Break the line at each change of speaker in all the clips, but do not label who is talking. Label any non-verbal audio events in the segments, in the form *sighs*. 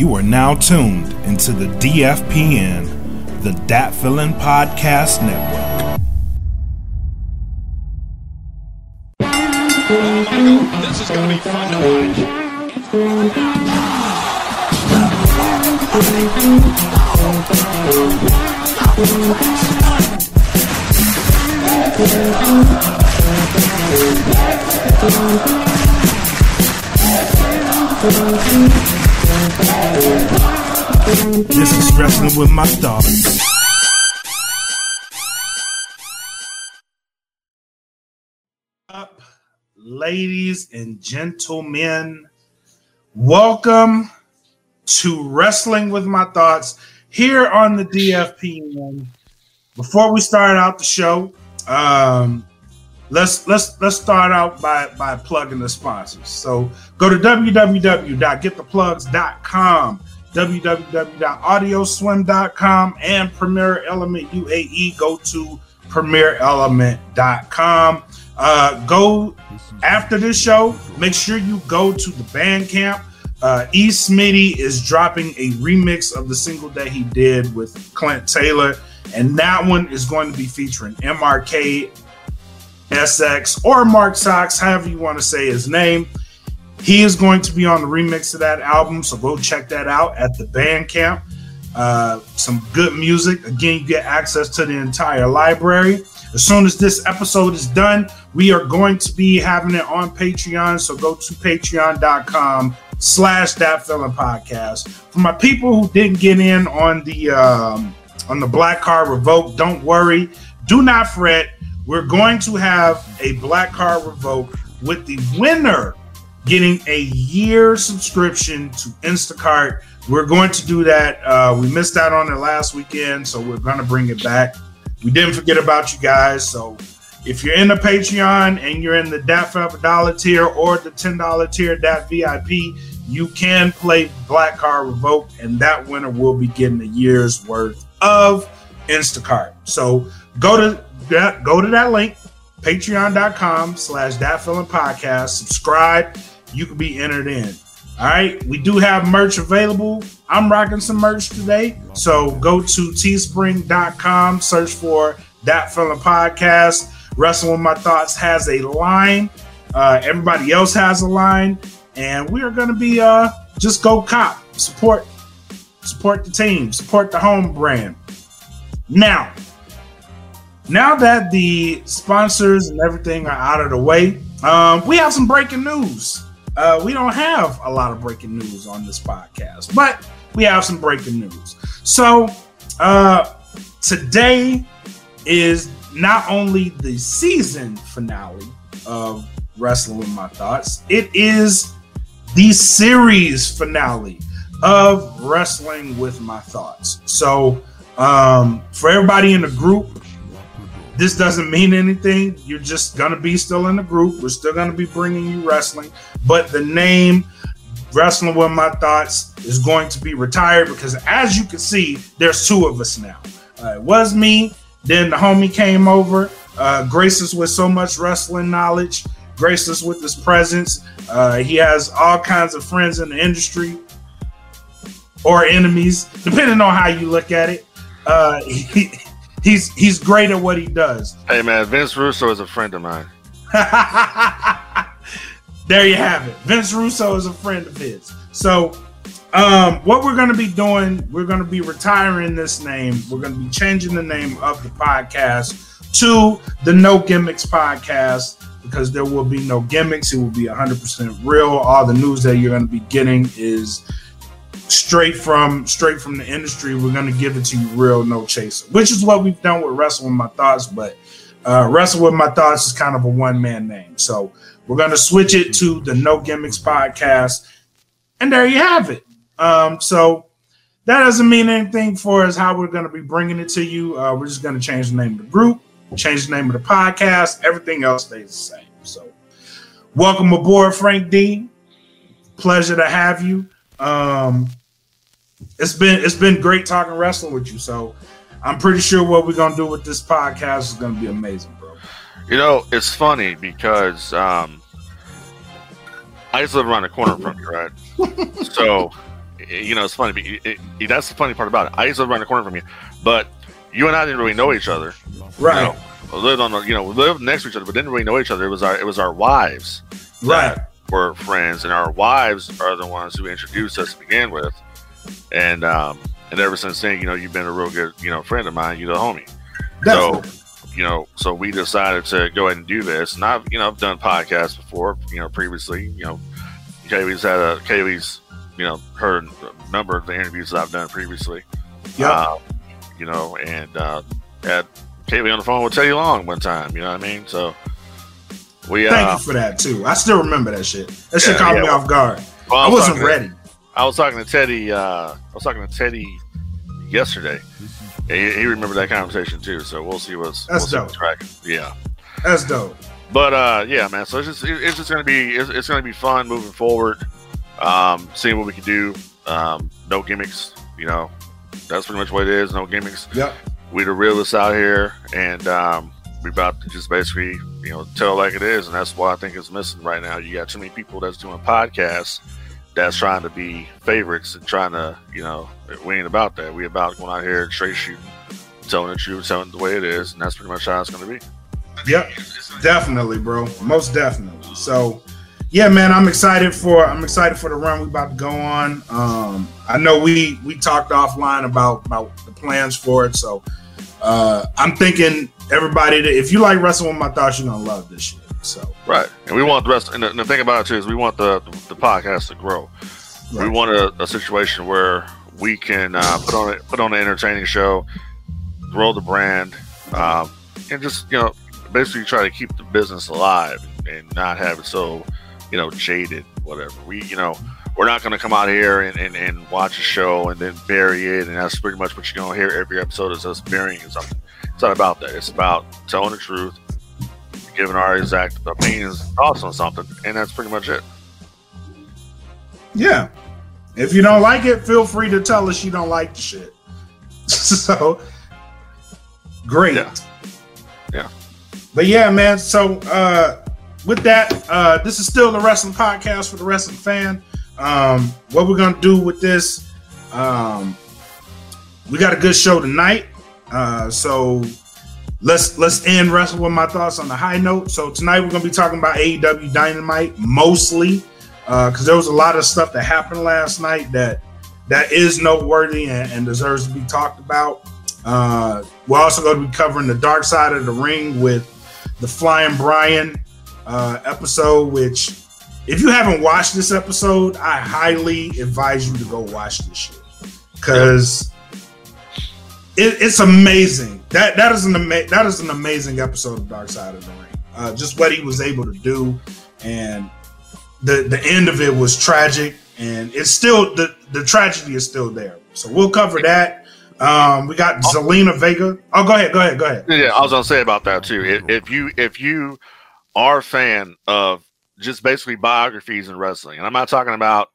You are now tuned into the DFPN, the Dat Feeling Podcast Network.
This is going to be fun to watch.
This is Wrestling with My Thoughts. Up, ladies and gentlemen, welcome to Wrestling with My Thoughts here on the DFPN. Before we start out the show, um, let's let's let's start out by by plugging the sponsors. So go to www.gettheplugs.com, www.audioswim.com, and Premier Element UAE. Go to premierelement.com. Uh, go after this show. Make sure you go to the Bandcamp. Uh, E. Smitty is dropping a remix of the single that he did with Clint Taylor, and that one is going to be featuring MRK SX or Mark Sox, however you want to say his name. He is going to be on the remix of that album, so go check that out at the Bandcamp. Uh, some good music. Again, you get access to the entire library. As soon as this episode is done, we are going to be having it on Patreon. So go to patreon.com slash that feeling podcast. For my people who didn't get in on the um, on the black card revoke, don't worry. Do not fret. We're going to have a black card revoke with the winner getting a year subscription to Instacart. We're going to do that. Uh, we missed out on it last weekend, so we're going to bring it back. We didn't forget about you guys. So if you're in the Patreon and you're in the for dollar tier or the $10 tier VIP, you can play Black Card Revoke, and that winner will be getting a year's worth of Instacart. So go to go to that link, patreon.com slash that feeling podcast. Subscribe. You can be entered in. All right. We do have merch available. I'm rocking some merch today. So go to teespring.com, search for that feeling podcast. Wrestling with My Thoughts has a line. Uh, everybody else has a line. And we are going to be uh, just go cop, support, support the team, support the home brand. Now, now that the sponsors and everything are out of the way, um, we have some breaking news. Uh, we don't have a lot of breaking news on this podcast, but we have some breaking news. So uh, today is not only the season finale of Wrestling with My Thoughts, it is the series finale of Wrestling with My Thoughts. So um, for everybody in the group, this doesn't mean anything. You're just gonna be still in the group. We're still gonna be bringing you wrestling, but the name Wrestling with My Thoughts is going to be retired because, as you can see, there's two of us now. Uh, it was me. Then the homie came over, uh, graced us with so much wrestling knowledge, graced us with his presence. Uh, he has all kinds of friends in the industry or enemies, depending on how you look at it. Uh, *laughs* he, he's he's great at what he does.
Hey man, Vince Russo is a friend of mine. *laughs*
there you have it. Vince Russo is a friend of his. So, um, what we're going to be doing, we're going to be retiring this name. We're going to be changing the name of the podcast to the No Gimmicks Podcast because there will be no gimmicks. It will be 100% real. All the news that you're going to be getting is straight from straight from the industry. We're to give it to you real, no chaser, which is what we've done with Wrestle with My Thoughts. But uh, Wrestle with My Thoughts is kind of a one man name. So we're to switch it to the No Gimmicks podcast. And there you have it. Um, so that doesn't mean anything for us how we're to be bringing it to you. Uh, we're just to change the name of the group, change the name of the podcast. Everything else stays the same. So welcome aboard, Frank Dee. Pleasure to have you. Um, it's been it's been great talking wrestling with you. So I'm pretty sure what we're gonna do with this podcast is gonna be amazing, bro.
You know, it's funny because um, I just live around the corner from you, right? *laughs* so you know, it's funny. but It, it, that's the funny part about it. I used to live around the corner from you, but you and I didn't really know each other.
Right.
You know, we lived on, you know, we lived next to each other, but didn't really know each other. It was our, it was our wives
Right.
that were friends, and our wives are the ones who introduced us to begin with. And um, and ever since then, you know, you've been a real good, you know, friend of mine. You're the homie.
Definitely.
So, you know, so we decided to go ahead and do this. And I've, you know, I've done podcasts before, you know, previously, you know, Kaylee's had a, Kaylee's, you know, heard a number of the interviews that I've done previously.
Yeah.
Uh, you know, and uh, had Kaylee on the phone with Teddy Long one time, you know what I mean? So we,
Thank
uh,
you for that too. I still remember that shit. That shit
Yeah,
caught
yeah.
me off guard.
well,
I
was
wasn't ready.
I was talking to Teddy, uh, I was talking to Teddy yesterday. He, he remembered that conversation too, so we'll see what's,
That's
we'll see
dope.
what's cracking. Yeah.
That's dope.
But uh, yeah, man. So it's just it- it's just gonna be it's, it's gonna be fun moving forward. Um, seeing what we can do. Um, no gimmicks. You know, that's pretty much what it is. No gimmicks.
Yeah.
We the realists out here, and um, we about to just basically you know tell like it is, and that's why I think it's missing right now. You got too many people that's doing podcasts that's trying to be favorites and trying to you know we ain't about that. We about going out here and straight shooting, telling the truth, telling it the way it is, and that's pretty much how it's gonna be.
Yep. Definitely, bro. Most definitely. So yeah, man, I'm excited for I'm excited for the run we about to go on. Um, I know we we talked offline about about the plans for it, so uh, I'm thinking everybody that if you like wrestling with my thoughts, you're gonna love this shit. So
Right, and we want the rest. And the, and the thing about it too is we want the the podcast to grow. We want a, a situation where we can uh, put on a, put on an entertaining show, grow the brand, um, and just you know basically try to keep the business alive and not have it so you know jaded. Whatever we you know we're not going to come out here and, and, and watch a show and then bury it, and that's pretty much what you're going to hear every episode is us burying something. It's not about that. It's about telling the truth, giving our exact opinions, thoughts on something, and that's pretty much it.
yeah, if you don't like it, feel free to tell us you don't like the shit. *laughs* so great.
Yeah. Yeah.
But yeah, man. So uh with that, uh this is still the wrestling podcast for the wrestling fan. Um what we're gonna do with this, um we got a good show tonight. Uh so let's let's end wrestle with my thoughts on the high note. So tonight we're gonna be talking about AEW Dynamite mostly. Uh because there was a lot of stuff that happened last night that that is noteworthy and, and deserves to be talked about. Uh, we're also going to be covering the dark side of the ring with the Flying Brian uh, episode, which, if you haven't watched this episode, I highly advise you to go watch this shit because it, it's amazing. That that is an ama- that is an amazing episode of Dark Side of the Ring. Uh, just what he was able to do, and the the end of it was tragic, and it's still the the tragedy is still there. So we'll cover that. Um, we got Zelina Vega. Oh, go ahead, go ahead, go ahead.
Yeah, I was gonna say about that too. If, if you if you are a fan of just basically biographies in wrestling, and I'm not talking about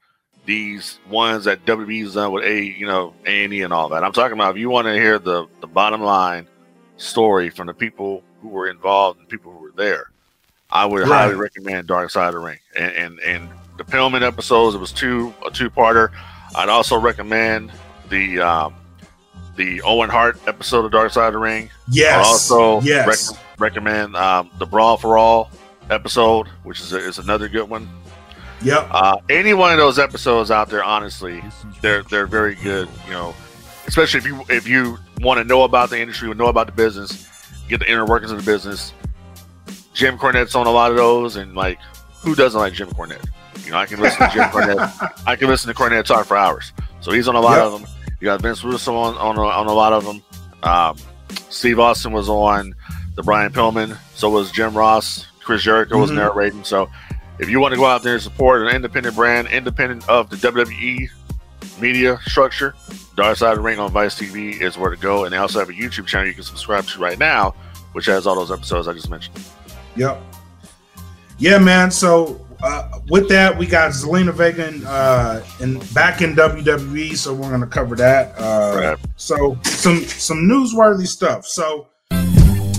these ones that WWE's done with a you know A and E and all that. I'm talking about if you want to hear the the bottom line story from the people who were involved and people who were there. I would
Right.
highly recommend Dark Side of the Ring and and, and the Pillman episodes. It was two a two parter. I'd also recommend the um, the Owen Hart episode of Dark Side of the Ring.
Yes,
I also
yes,
rec- recommend um, the Brawl for All episode, which is, a, is another good one.
Yep,
Uh, any one of those episodes out there, honestly, they're they're very good. You know, especially if you if you want to know about the industry, know about the business, get the inner workings of the business. Jim Cornette's on a lot of those, and like, who doesn't like Jim Cornette? You know, I can listen to Jim *laughs* Cornette. I can listen to Cornette talk for hours. So he's on a lot
Yep.
of them. You got Vince Russo on on a, on a lot of them. Um, Steve Austin was on the Brian Pillman. So was Jim Ross. Chris Jericho was
Mhm.
narrating. So if you want to go out there and support an independent brand, independent of the WWE media structure, Dark Side of the Ring on Vice TV is where to go. And they also have a YouTube channel you can subscribe to right now, which has all those episodes I just mentioned.
yep. Yeah, man. So uh, with that, we got Zelina Vega and, uh, in back in WWE, so we're gonna cover that. Uh,
Right.
So some some newsworthy stuff. So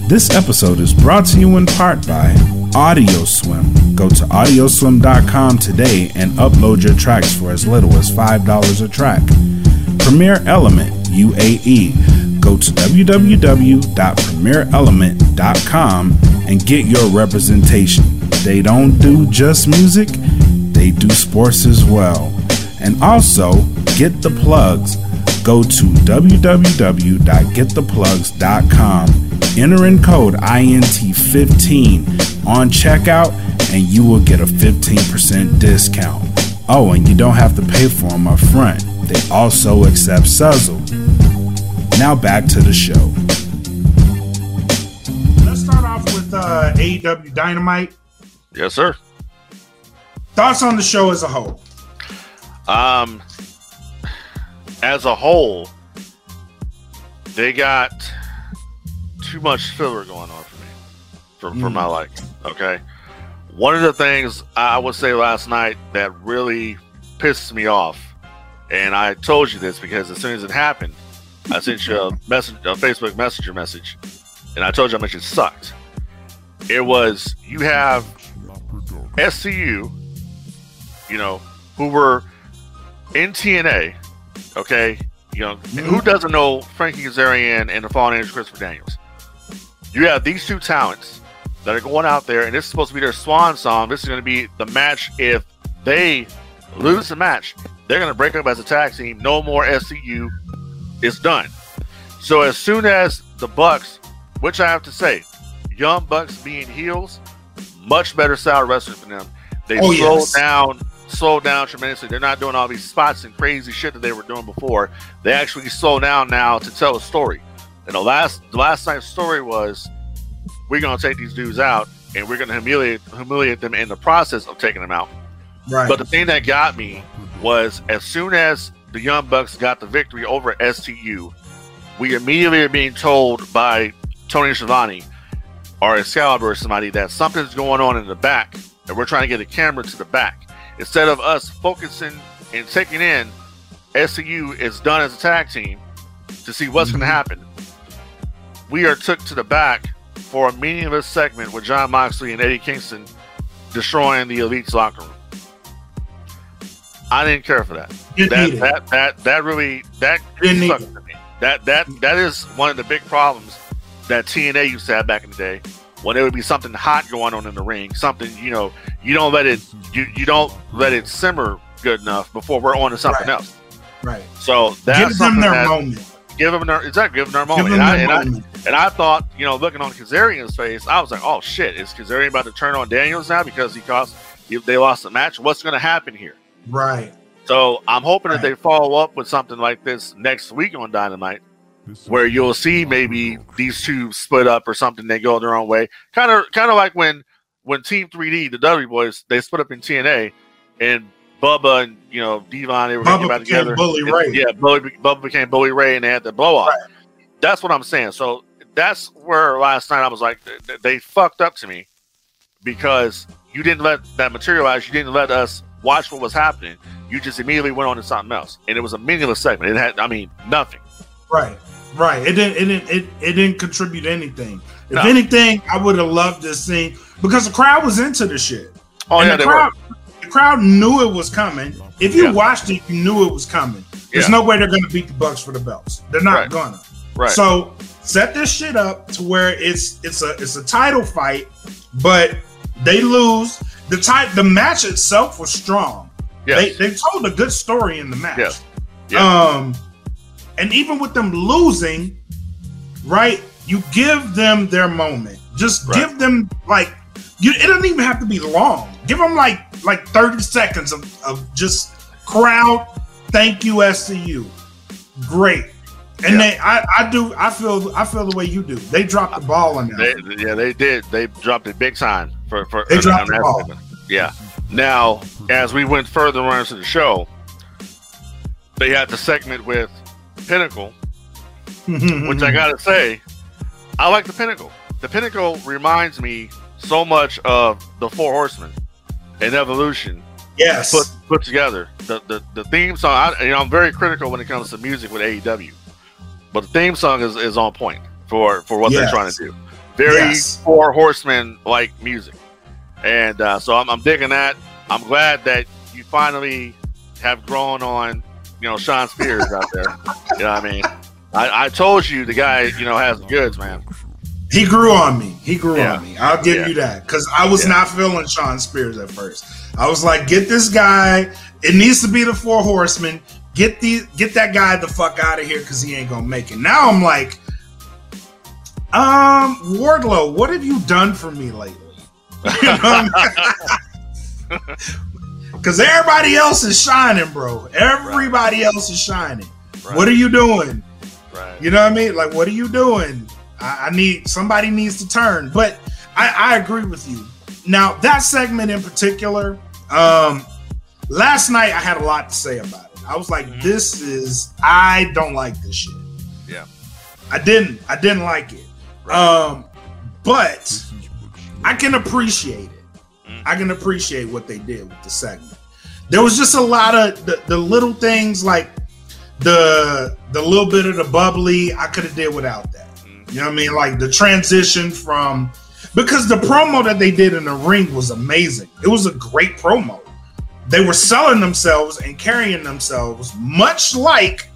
This episode is brought to you in part by Audio Swim. Go to audioswim.com today and upload your tracks for as little as $5 a track. Premier Element UAE. Go to www.premierelement.com and get your representation. They don't do just music, they do sports as well. And also, get the plugs. Go to www.gettheplugs.com. Enter in code INT15 on checkout and you will get a 15% discount. Oh, and you don't have to pay for them up front. They also accept Sezzle. Now back to the show.
Let's start off with uh, AEW Dynamite.
Yes, sir.
Thoughts on the show as a whole?
Um, as a whole, they got too much filler going on for me, for, for
Mm.
my liking. Okay. One of the things I would say last night that really pissed me off, and I told you this because as soon as it happened, I sent you a message, a Facebook Messenger message, and I told you how much it sucked. It was you have SCU, you know, who were in TNA, okay? You know, mm-hmm. who doesn't know Frankie Kazarian and the Fallen Angel Christopher Daniels? You have these two talents that are going out there, and this is supposed to be their swan song. This is going to be the match. If they lose the match, they're going to break up as a tag team. No more SCU. It's done. So as soon as the Bucks, which I have to say, Young Bucks being heels, much better style wrestling for them. They
Oh,
slowed
yes.
down, slowed down tremendously. They're not doing all these spots and crazy shit that they were doing before. They actually slow down now to tell a story. And the last the last night's story was we're gonna take these dudes out and we're gonna humiliate humiliate them in the process of taking them out.
Right.
But the thing that got me was as soon as the Young Bucks got the victory over SCU, we immediately are being told by Tony Schiavone or Excalibur or somebody that something's going on in the back and we're trying to get a camera to the back. Instead of us focusing and taking in SCU is done as a tag team to see what's going to mm-hmm. happen, we are took to the back for a meaningless segment with Jon Moxley and Eddie Kingston destroying the Elite's locker room. I didn't care for that.
Didn't
That that that that really that sucked to me. That that that is one of the big problems that TNA used to have back in the day. When there would be something hot going on in the ring, something you know, you don't let it you you don't let it simmer good enough before we're on to something
Right.
else.
right.
So that's
Give them their
that-
moment.
Give them their exactly give them their
Give them their
and, I,
moment.
And I thought, you know, looking on Kazarian's face, I was like, oh shit, is Kazarian about to turn on Daniels now because he cost he, they lost the match? What's going to happen here?
Right.
So I'm hoping that they follow up with something like this next week on Dynamite, where you'll see maybe these two split up or something. They go their own way, kind of, kind of like when when Team 3D, the W Boys, they split up in TNA, and Bubba and you know Devon, they were
Bubba
back together.
Bully
And-
Ray.
Yeah, Bully, Bubba became Bully Ray, and they had the blow off.
Right.
That's what I'm saying. So that's where last night I was like, th- th- they fucked up to me because you didn't let that materialize. You didn't let us watch what was happening. You just immediately went on to something else, and it was a meaningless segment. It had, I mean, nothing.
Right. Right. It didn't. It didn't. It, it didn't contribute anything. If
No.
anything, I would have loved this scene because the crowd was into the shit.
Oh
and
yeah,
the
they
crowd, the crowd knew it was coming. If you
Yeah.
watched it, you knew it was coming. There's
Yeah.
no way they're going to beat the Bucks for the belts. They're not
Right.
gonna.
right.
So set this shit up to where it's it's a it's a title fight, but they lose. The type the match itself was strong.
yes.
They they told a good story in the match.
Yes. Yeah.
Um, and even with them losing, right? You give them their moment. Just
Right.
give them like you. It doesn't even have to be long. Give them like like thirty seconds of of just crowd. Thank you, SCU. Great. And
Yeah.
they, I, I do, I feel, I feel the way you do. They dropped the ball on that.
They, yeah, they did. They dropped it big time for for.
They dropped the ball.
segment. Yeah. Now, as we went further on into the show, they had the segment with Pinnacle, *laughs* which I gotta say, I like the Pinnacle. The Pinnacle reminds me so much of the Four Horsemen and Evolution
yes,
put put together. The the, the theme song. I, you know, I'm very critical when it comes to music with AEW, but the theme song is, is on point for for what they're trying to do. Very
Yes.
Four Horsemen like music. And uh, so I'm, I'm digging that. I'm glad that you finally have grown on, you know, Shawn Spears out there. you know what I mean? I, I told you the guy, you know, has the goods, man.
He grew on me. He grew
Yeah.
on me. I'll give
Yeah.
you that because I was
Yeah.
not feeling Shawn Spears at first. I was like, get this guy. It needs to be the Four Horsemen. Get the get that guy the fuck out of here because he ain't gonna make it. Now I'm like, um, Wardlow, what have you done for me lately? *laughs* Because *laughs* everybody else is shining, bro. Everybody else is shining.
Right.
What are you doing?
Right.
You know what I mean? Like, what are you doing? I, I need somebody needs to turn. But I, I agree with you. Now that segment in particular, um, last night I had a lot to say about it. I was like,
Mhm.
this is I don't like this shit.
Yeah.
I didn't. I didn't like it.
Right.
Um, but I can appreciate it.
Mm.
I can appreciate what they did with the segment. There was just a lot of the, the little things like the the little bit of the bubbly. I could have did without that.
Mm.
You know what I mean? Like the transition from because the promo that they did in the ring was amazing. It was a great promo. They were selling themselves and carrying themselves much like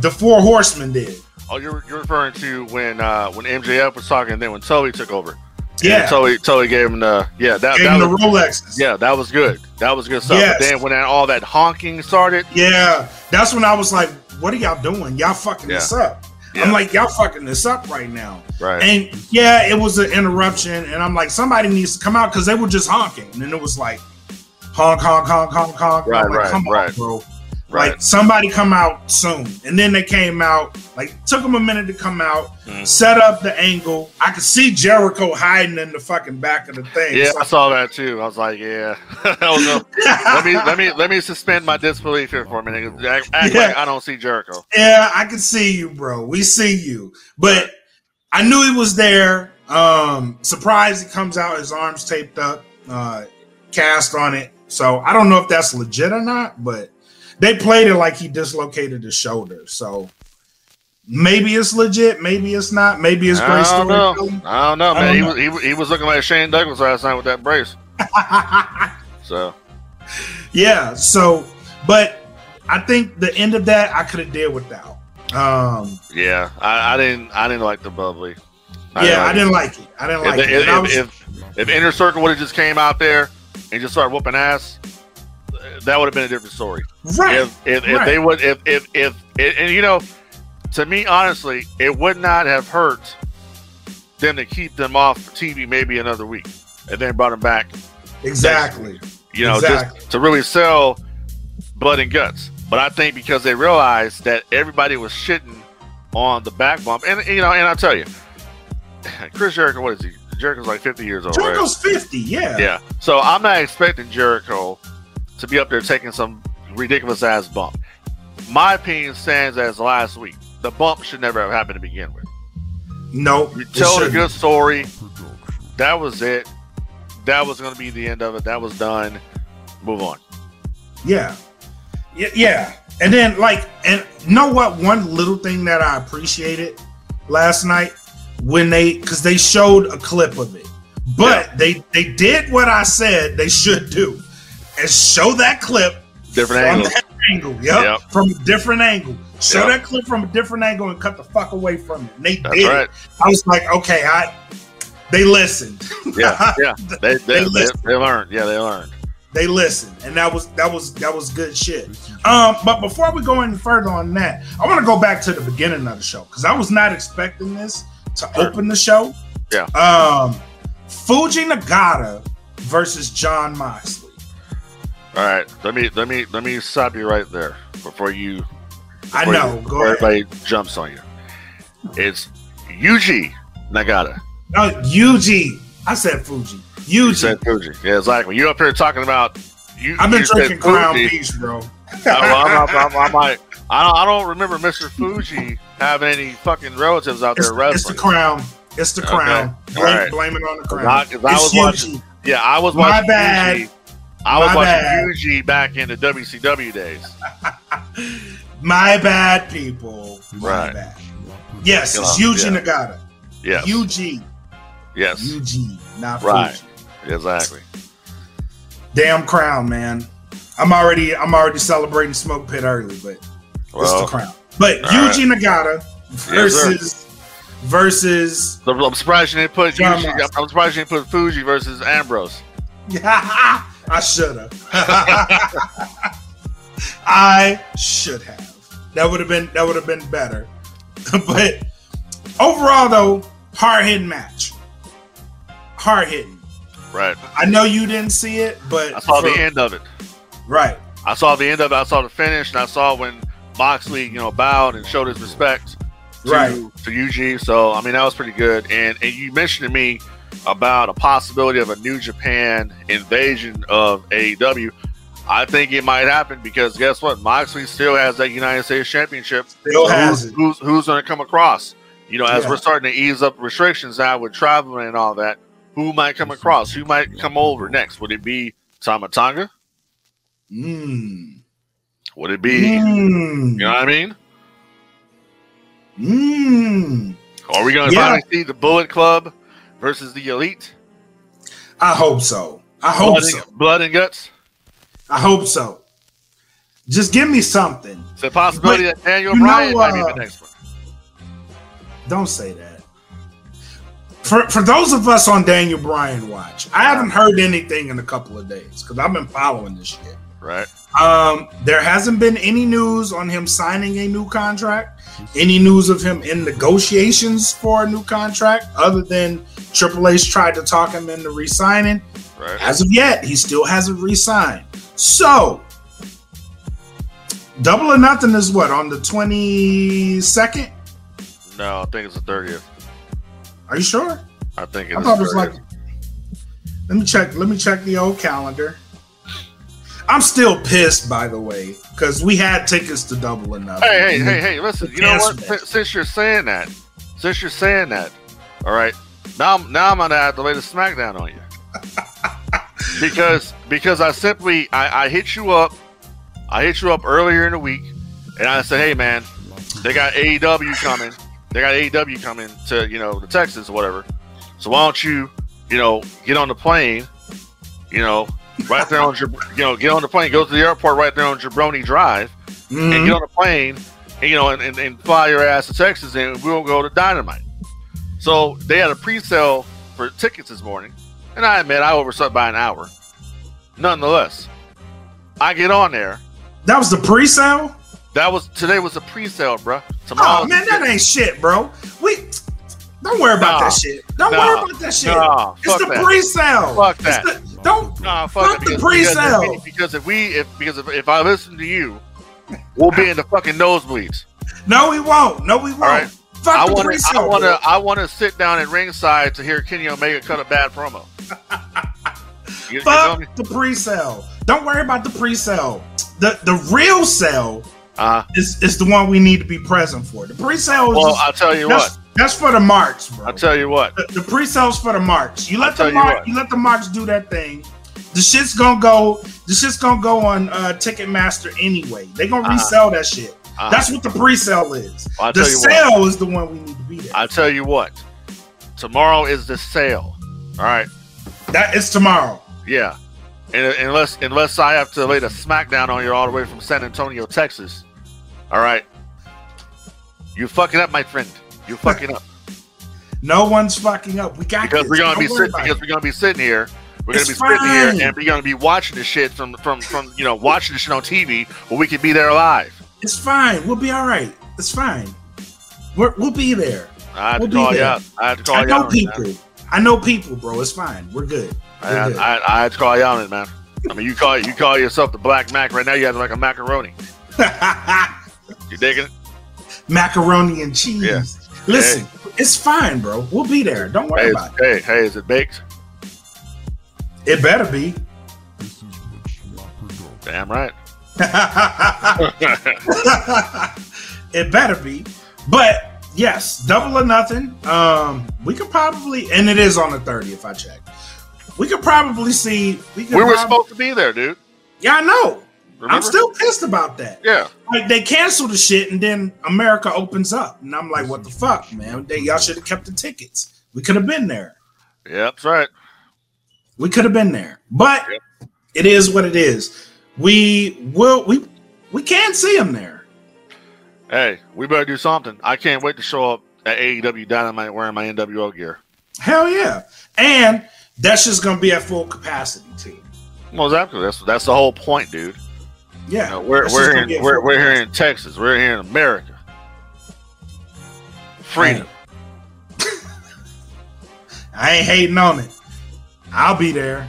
the Four Horsemen did.
Oh, you're, you're referring to when uh, when MJF was talking, and then when Tully took over.
Yeah,
And Tully Tully gave him the yeah that,
Gave
that was,
the Rolexes.
yeah that was good. That was good stuff.
Yes.
But then when that, all that honking started,
Yeah, that's when I was like, "What are y'all doing? Y'all fucking this up."
Yeah.
I'm like, "Y'all fucking this up right now."
right?
And yeah, it was an interruption, and I'm like, somebody needs to come out because they were just honking, and it was like, honk, honk, honk, honk, honk.
Right,
like,
right,
come
right.
on, bro.
right.
Like somebody come out soon, and then they came out. Like took them a minute to come out,
Mhm.
set up the angle. I could see Jericho hiding in the fucking back of the thing.
yeah,
So-
I saw that too. I was like, yeah. *laughs* Let me let me let me suspend my disbelief here for a minute. Act, act
Yeah.
like I don't see Jericho.
Yeah, I can see you, bro. We see you. But I knew he was there. Um, surprised he comes out, his arms taped up, uh, cast on it. So I don't know if that's legit or not, but they played it like he dislocated his shoulder. So maybe it's legit, maybe it's not, maybe it's great
I don't know. I don't know, man.
don't
he
know.
was he, he was looking like Shane Douglas last night with that brace. *laughs* So
yeah, so but I think the end of that I could have did without. Um
yeah, I, I didn't I didn't like the bubbly.
yeah, I
like
didn't like it. I didn't like it.
if,
And I
if,
was-
if, if Inner Circle would have just came out there and just started whooping ass, that would have been a different story.
right.
If if, if they would if if if and, and you know, to me honestly, it would not have hurt them to keep them off TV maybe another week and then brought them back.
exactly.
You know,
Exactly.
just to really sell blood and guts. But I think because they realized that everybody was shitting on the back bump, and you know, and I'll tell you, *laughs* Chris Jericho, what is he? Jericho's like 50 years old, right?
Jericho's 50, yeah.
Yeah. So I'm not expecting Jericho to be up there taking some ridiculous ass bump. My opinion stands as last week. The bump should never have happened to begin with.
No,
You
it
tell a good story. That was it. That was going to be the end of it. That was done. Move on.
Yeah. yeah. Yeah. And then, like, and you know what? One little thing that I appreciated last night when they, because they showed a clip of it, but they they did what I said they should do, and show that clip
Different
from
angles.
that angle. Yep,
Yep.
from a different angle. Show
Yep.
that clip from a different angle and cut the fuck away from it. And they
That's
did.
right.
I was like, okay, I. They listened.
Yeah. Yeah. *laughs* They, they,
They
they,
listened.
they learned. Yeah, they learned.
they listened and that was that was that was good shit um but before we go any further on that i want to go back to the beginning of the show because i was not expecting this to
Sure.
open the show
Yeah.
um fuji nagata versus jon moxley
All right. Let me let me let me stop you right there before you
i
before you-
know
before
go ahead
everybody jumps on you. It's Yuji Nagata.
oh yuji i said fuji
You said Fuji. Yeah, exactly. You up here talking about you.
i've been
you
drinking crown
Fuji.
bro
Uh, I'm, I'm, I'm, I'm like, I don't, I don't remember Mr. Fuji having any fucking relatives out
it's,
there
it's the crown it's the
Okay.
crown blame,
Alright.
blame it on the crown
I- I was
Yuji.
watching- yeah, I was
My
watching
bad.
Fuji. I was
My
watching
bad.
Fuji back in the WCW days. *laughs*
My bad, people. My
Right.
bad. Yes, it's Yuji
yeah.
Nagata.
Yes,
Yuji.
yes,
Yuji, not
Right.
Fuji.
exactly.
Damn crown, man. I'm already I'm already celebrating Smoke Pit early, but it's
Well,
the crown. But Yuji Nagata
sir.
versus versus
I'm surprised you didn't put Yuji- I'm surprised you didn't put Fuji versus Ambrose. *laughs*
I should have. *laughs* I should have. That would have been that would have been better. *laughs* but overall, though, hard hitting match. Hard hitting.
Right.
I know you didn't see it, but
I saw
for-
the end of it.
Right.
I saw the end of it. I saw the finish, and I saw when Moxley, you know, bowed and showed his respect to,
Right.
to Yuji. So, I mean, that was pretty good. And and you mentioned to me about a possibility of a New Japan invasion of AEW. I think it might happen because guess what? Moxley still has that United States Championship.
Still has
who's,
it.
Who's, who's going to come across? You know, as
Yeah.
we're starting to ease up restrictions now with traveling and all that, who might come across? Who might come over next? Would it be Tama Tonga?
Mm.
Would it be, you
Mm.
know what I mean?
Mm.
Are we going to
Yeah.
finally see the Bullet Club versus the Elite?
I hope so. I hope
blood,
so.
and, blood and guts.
I hope so. Just give me something.
It's a possibility
But,
that Daniel
you know,
Bryan might be
uh,
the next one.
Don't say that. For for those of us on Daniel Bryan watch, I haven't heard anything in a couple of days because I've been following this shit.
Right.
Um, there hasn't been any news on him signing a new contract, any news of him in negotiations for a new contract, other than Triple H tried to talk him into re-signing.
Right.
As of yet, he still hasn't re-signed. So, double or nothing is what on the twenty second.
No, I think it's the 30th.
Are you sure?
I think
I thought it was like. Let me check. Let me check the old calendar. I'm still pissed, by the way, because we had tickets to double or nothing.
Hey, hey, hey, mm-hmm. hey, listen, you know what? Since- you're saying that, since you're saying that, all right, now, now I'm gonna have to lay the smackdown on you. *laughs* because because I simply I, I hit you up, I hit you up earlier in the week, and I said, hey man, they got AEW coming, they got AEW coming to you know the Texas or whatever. So why don't you you know get on the plane, you know right there on you know get on the plane, go to the airport right there on Jabroni Drive and
Mhm.
get on a plane, and, you know, and, and, and fly your ass to Texas, and we'll go to Dynamite. So they had a pre-sale for tickets this morning, and I admit I overslept by an hour. Nonetheless, I get on there.
That was the pre-sale.
That was today was a pre-sale, bruh. Tomorrow,
Oh man, that ain't shit, bro. We don't worry about
Nah.
that shit. Don't
Nah.
worry about that shit.
Nah,
it's
fuck
the
that.
pre-sale.
Fuck that.
the- don't.
Nah,
Fuck
fuck,
the
because-
pre-sale.
Because, if- because if we if because if, if I listen to you, we'll be in the fucking nosebleeds.
No, we won't. No, we won't.
right.
Fuck
I
the
want to
pre-sale.
I want to I want to sit down at ringside to hear Kenny Omega cut a bad promo. *laughs* You, you feel me?
Fuck the pre-sale. Don't worry about the pre-sale. The the real sale
Uh,
is, is the one we need to be present for. The pre-sale is
well,
just-
I'll tell you what.
That's for the marks, bro.
I'll tell you what.
the, the pre-sales for the marks. You let
I'll
the
you
mark,
what.
you, let the marks do that thing. The shit's gonna go. The shit's gonna go on uh, Ticketmaster anyway. They're gonna
Uh-huh.
resell that shit.
Uh,
That's what the pre-sale is.
I'll
the
you what.
sale is the one we need to be there.
I'll tell you what. Tomorrow is the sale. All right.
that is tomorrow.
Yeah. And unless unless I have to lay the smackdown on you all the way from San Antonio, Texas. All right. You fucking up, my friend. You fucking up. *laughs*
No one's fucking up. We got
because
this.
we're gonna
Don't
be sitting because
it.
we're gonna be sitting here. We're
It's
gonna be sitting here and we're gonna be watching the shit from from from you know watching the shit on TV where we could be there live.
It's fine. We'll be all right. It's fine. We're, we'll be there.
I had
We'll
to call you out. I had to call
I
you
know
out. it, man.
people. I know people, bro. It's fine. We're good.
I,
We're
I,
good.
I, I had to call you on it, man. I mean, you call you call yourself the Blak Makk right now. You have like a macaroni. *laughs* You digging it?
Macaroni and cheese.
Yeah.
Listen, it's fine, bro. We'll be there. Don't worry
Hey,
about
is, hey, hey, is it baked?
it. It better be. *laughs*
Damn right. *laughs*
it better be. But yes, double or nothing. Um, we could probably, and it is on the 30th. I checked. We could probably see. We, could
We were
prob-
supposed to be there, dude.
Yeah, I know.
Remember?
I'm still pissed about that.
Yeah.
Like they canceled the shit, and then America opens up, and I'm like, what the fuck, man? They, y'all should have kept the tickets. We could have been there.
Yeah, that's right.
We could have been there. But
Yep.
It is what it is. We will we we can see them there.
Hey, we better do something. I can't wait to show up at AEW Dynamite wearing my NWO gear.
Hell yeah. And that's just gonna be at full capacity too.
Well, exactly. That's that's the whole point, dude.
Yeah.
You know, we're we're here in, we're, we're here in Texas. We're here in America. Freedom. *laughs*
I ain't hating on it. I'll be there.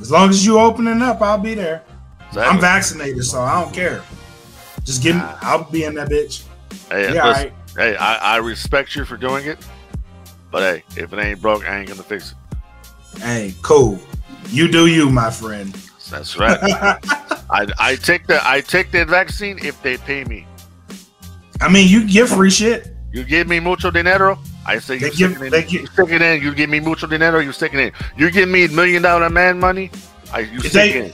As long as you opening up, I'll be there.
Exactly.
I'm vaccinated, so I don't care. Just give me
Nah.
I'll be in that bitch.
Hey,
Yeah,
listen,
right.
hey, I, I respect you for doing it, but hey, if it ain't broke, I ain't gonna fix it.
Hey, cool. You do you, my friend.
That's right. *laughs* I, I take the I take the vaccine if they pay me.
I mean, you give free shit.
You give me mucho dinero. I say you
give-
stick it in.
they give-
you stick it in. You give me mucho dinero. You stick it in. You give me million dollar man money. I you
If
stick
they-
it in.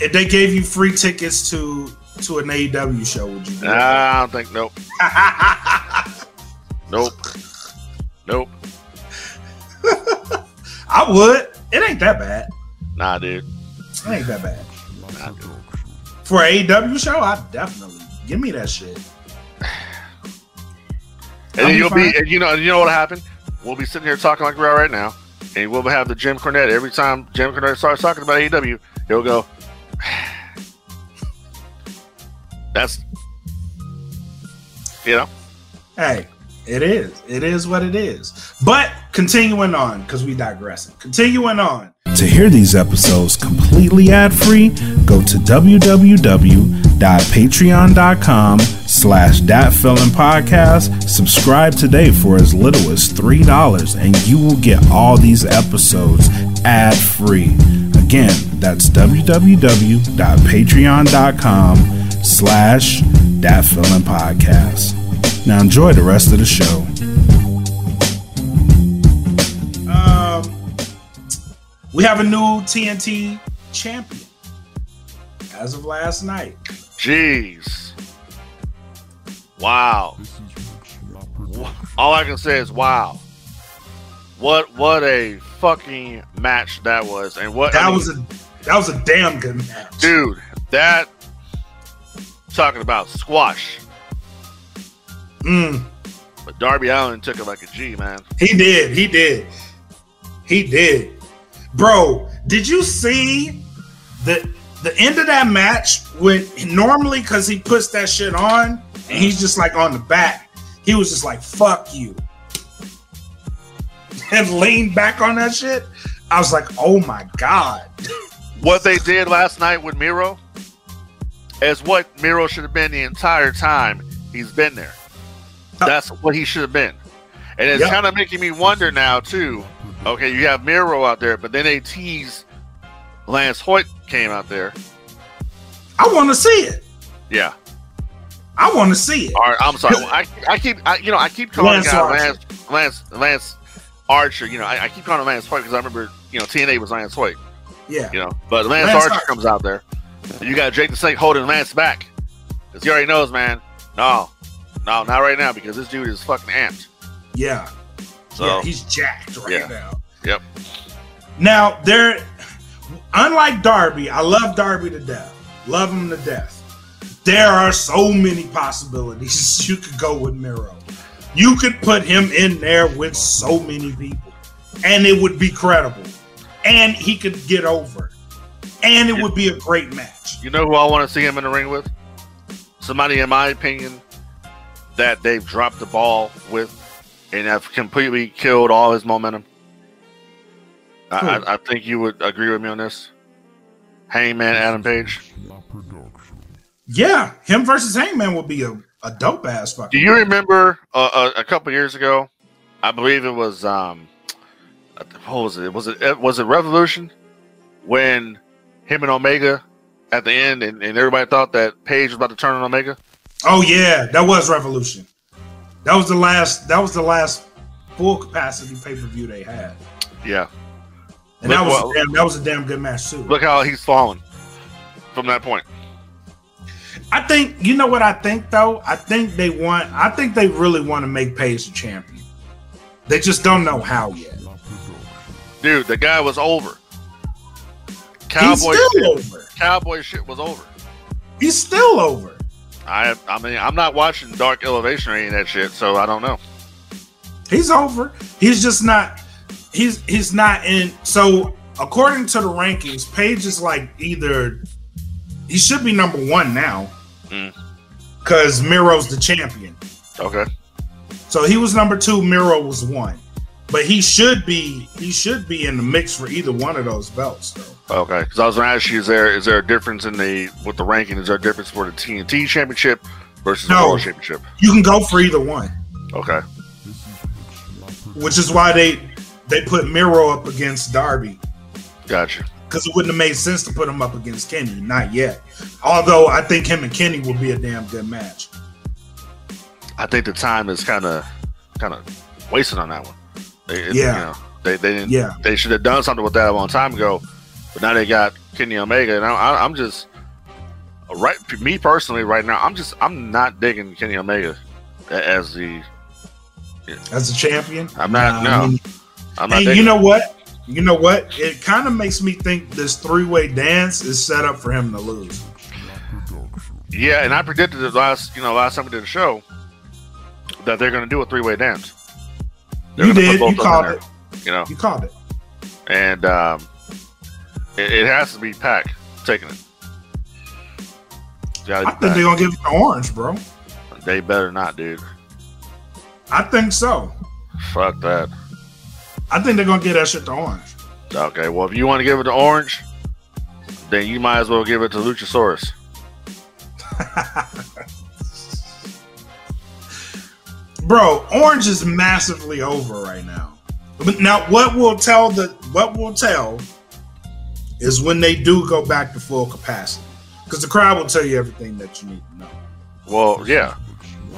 If they gave you free tickets to to an AEW show, would you do?
Nah, I don't think nope, *laughs* nope, nope. *laughs*
I would. It ain't that bad.
Nah, dude.
It ain't that bad.
Nah.
For an AEW show, I definitely give me that shit.
And
I'll be
you'll be, and you know, you know what happened? We'll be sitting here talking like we are right now, and we'll have the Jim Cornette. Every time Jim Cornette starts talking about AEW, he'll go, *sighs* "That's, you know,
Hey, it is. It is what it is. But continuing on, because we digressing. Continuing on.
To hear these episodes completely ad-free, go to www.patreon.com slash podcast. Subscribe today for as little as $3 and you will get all these episodes ad-free. Again, that's www.patreon.com slash podcast. Now enjoy the rest of the show.
Um, we have a new TNT champion as of last night.
jeez, wow." All I can say is, "Wow." What what a fucking match that was, and what
That
I mean,
was a that was a damn good match.
dude that talking about squash
Mm,
but darby allin took it like a g man
he did. He did. He did. Bro, did you see the the end of that match when normally because he puts that shit on and he's just like on the back, he was just like, fuck you. *laughs* And leaned back on that shit. I was like, oh my God.
what they did last night with miro is what miro should have been the entire time he's been there Uh, that's what he should have been and it's
Yeah.
kind of making me wonder now too okay you have miro out there but then they tease lance hoyt came out there
I want to see it.
yeah
I want to see it.
All right, I'm sorry. *laughs* I, I keep I, you know I keep calling
Lance
Lance. Lance Lance Archer. You know I, I keep calling him Lance Hoyt because I remember you know TNA was Lance Hoyt.
Yeah.
You know, but Lance,
Lance
Archer
Archer.
comes out there. You got Jake the Snake holding Lance back because he already knows, man. No, no, not right now because this dude is fucking amped.
Yeah.
So
yeah, he's jacked right
Yeah.
now.
Yep.
Now there, unlike Darby, I love Darby to death. Love him to death. There are so many possibilities *laughs* you could go with Miro. You could put him in there with so many people, and it would be credible. And he could get over. And it would be a great match.
you know who I want to see him in the ring with? Somebody, in my opinion, that they've dropped the ball with and have completely killed all his momentum. I, I, I think you would agree with me on this. Hangman Adam Page.
Yeah, him versus Hangman would be a, a dope ass fucking.
Do you remember uh, a, a couple years ago? I believe it was um, what was it? Was it was it Revolution when him and Omega at the end, and, and everybody thought that Page was about to turn on Omega.
Oh yeah, that was Revolution. That was the last. That was the last full capacity pay per view they had,
Yeah,
and that was a damn, that was a damn good match too.
look how he's fallen from that point.
I think you know what I think though. I think they want. I think they really want to make Page the champion. They just don't know how yet.
Dude, the guy was over. Cowboy Cerrone-
over.
cowboy shit was over.
He's still over.
I I mean I'm not watching Dark Elevation or any of that shit, so I don't know.
He's over. He's just not. He's he's not in. So according to the rankings, Page is like either he should be number one now
Mm.
because Miro's the champion.
Okay.
So he was number two. Miro was one, but he should be he should be in the mix for either one of those belts. Though.
Okay. Because I was going to ask you, is there is there a difference in the with the ranking? Is there a difference for the TNT Championship versus the
No.
World Championship?
You can go for either one,
Okay.
which is why they they put Miro up against Darby
Gotcha.
because it wouldn't have made sense to put him up against Kenny. Not yet. Although I think him and Kenny will be a damn good match.
I think the time is kind of kind of wasted on that one. It-
Yeah.
You know, they they didn't.
Yeah.
They should have done something with that a long time ago, but now they got Kenny Omega, and I, I'm just right. Me personally, right now, I'm just I'm not digging Kenny Omega as the.
As a champion,
I'm not-
Nah,
no.
I mean,
I'm not
and
digging.
you know what? You know what? It kind of makes me think this three way dance is set up for him to lose.
yeah, and I predicted it last you know last time we did a show that they're going to do a three way dance. They're
You did. You called it.
You know,
You called it.
and um, it, it has to be Pac taking it.
I think they're gonna give it to Orange, bro.
They better not, dude.
I think so.
Fuck that.
I think they're gonna get that shit to Orange.
Okay, well, if you want to give it to Orange, then you might as well give it to Luchasaurus. *laughs*
Bro, Orange is massively over right now. But now, what will tell the what will tell is when they do go back to full capacity, because the crowd will tell you everything that you need to know.
Well, yeah,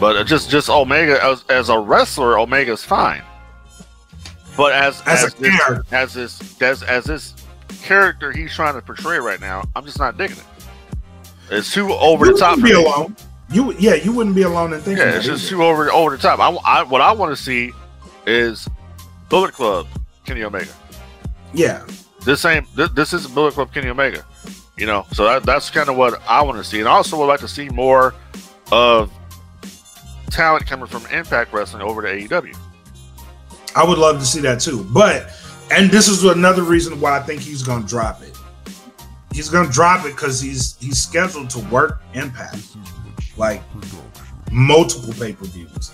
but just just Omega as, as a wrestler, Omega's fine. But as
As
as, this,
character.
as this as as this character he's trying to portray right now, I'm just not digging it. It's too over
you
the top.
be alone. You yeah, you wouldn't be alone in thinking
Yeah, it's just
either.
too over over the top. I, I what I want to see is Bullet Club Kenny Omega.
yeah.
This ain't this, this isn't Bullet Club Kenny Omega, you know. So that, that's kind of what I want to see, and I also would like to see more of talent coming from Impact Wrestling over to AEW.
I would love to see that too. But and this is another reason why I think he's gonna drop it. He's gonna drop it because he's he's scheduled to work Impact like multiple pay per views.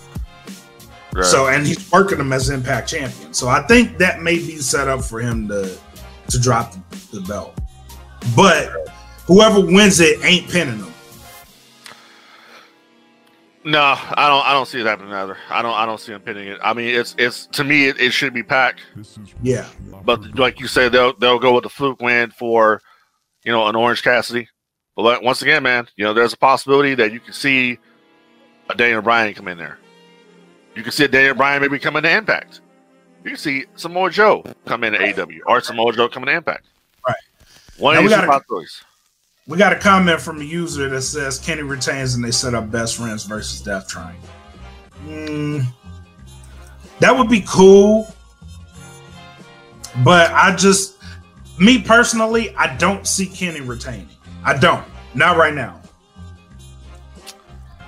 Right.
So and he's working them as Impact champion. So I think that may be set up for him to to drop the, belt. But whoever wins it ain't pinning them.
no, I don't. I don't see it happening either. I don't. I don't see him pinning it. I mean, it's it's to me, it, it should be Pac,
Yeah.
but like you said, they'll they'll go with the fluke win for, you know, an Orange Cassidy. But like, once again, man, you know, there's a possibility that you can see a Daniel Bryan come in there. You can see a Daniel Bryan maybe come into Impact. You see Samoa Joe come into AW or Samoa Joe come into Impact.
Right.
One
Now
of
we
these possibilities.
We got a comment from a user that says Kenny retains and they set up best friends versus Death Triangle. Mm, that would be cool. But I just, me personally, I don't see Kenny retaining. I don't. Not right now.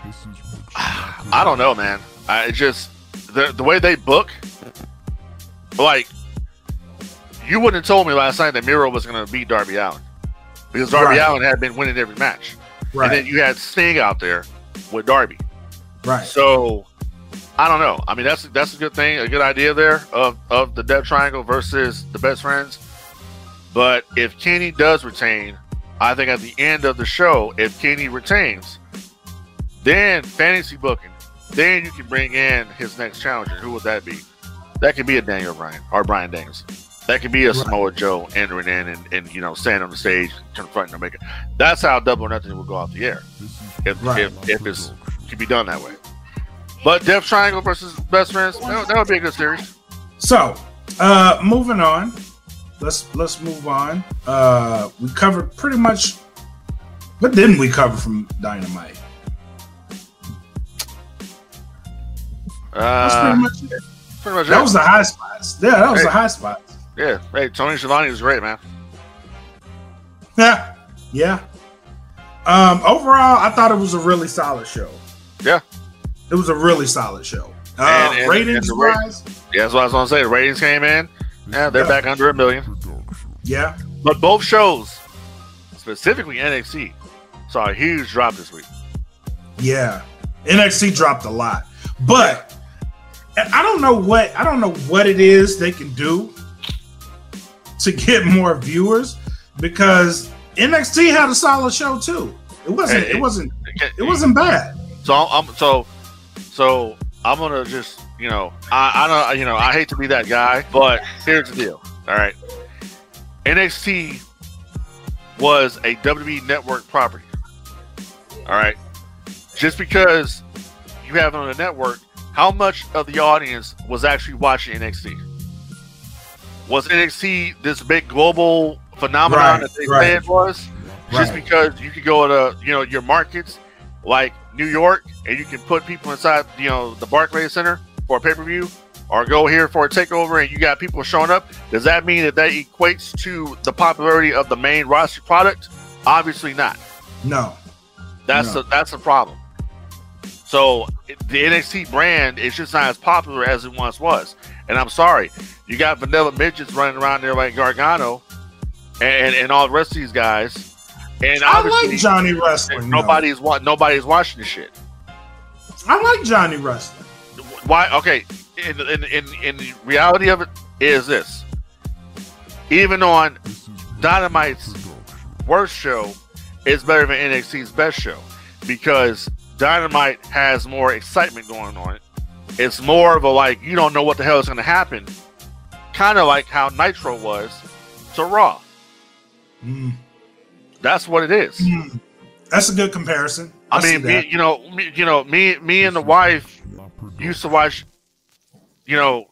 *sighs*
I don't know, man. I just the the way they book, like you wouldn't have told me last night that Miro was going to beat Darby Allin because Darby
Right.
Allin had been winning every match, and then you had Sting out there with Darby.
Right.
So I don't know. I mean, that's that's a good thing, a good idea there of of the Death Triangle versus the Best Friends. But if Kenny does retain, I think at the end of the show, if Kenny retains, then fantasy booking, then you can bring in his next challenger. Who would that be? That could be a Daniel Bryan or Bryan Danielson. That could be a
Right.
Samoa Joe entering in and, and you know standing on the stage confronting Omega. That's how Double or Nothing will go off the air. If
Right.
if, if it's can be done that way. But Death Triangle versus Best Friends, that, that would be a good series.
So, uh, moving on. Let's let's move on. Uh, we covered pretty much. What didn't we cover from Dynamite? That's pretty
Uh,
much it.
Pretty much
That
it.
was the high spots. Yeah, that was
Hey.
the high spots.
yeah. Hey, Tony Schiavone was great, man.
Yeah, Yeah. Um, overall, I thought it was a really solid show.
Yeah.
It was a really solid show. Uh,
And- and-
ratings
and
wise,
Yeah, that's what I was gonna say. The ratings came in. Yeah, they're
Yeah.
back under a million.
yeah.
But both shows, specifically NXT, saw a huge drop this week.
Yeah, NXT dropped a lot, but I don't know what I don't know what it is they can do to get *laughs* more viewers because NXT had a solid show too. It wasn't.
Hey,
It wasn't. It wasn't bad.
So I'm so so I'm gonna just you know I I don't you know I hate to be that guy, but here's the deal. All right, NXT was a WWE network property. All right, just because you have it on a network, how much of the audience was actually watching NXT? Was NXT this big global phenomenon
Right,
that they
right.
say it was? Just because you could go to you know your markets like New York and you can put people inside you know the Barclays Center for a pay per view, or go here for a takeover and you got people showing up. Does that mean that that equates to the popularity of the main roster product? Obviously not.
No.
That's
No.
the that's the problem. So the NXT brand is just not as popular as it once was. And I'm sorry, you got vanilla midgets running around there like Gargano and, and all the rest of these guys. And
I like Johnny Wrestling.
nobody's wa- nobody's watching the shit.
I like Johnny Wrestling.
Why? Okay, in, in in in the reality of it is this: even on Dynamite's worst show, it's better than NXT's best show because Dynamite has more excitement going on it. It's more of a like you don't know what the hell is going to happen, kind of like how Nitro was to Raw.
Mm.
That's what it is.
Mm. That's a good comparison.
I
see
mean, me, you know, me, you know, me, me and the wife used to watch, you know,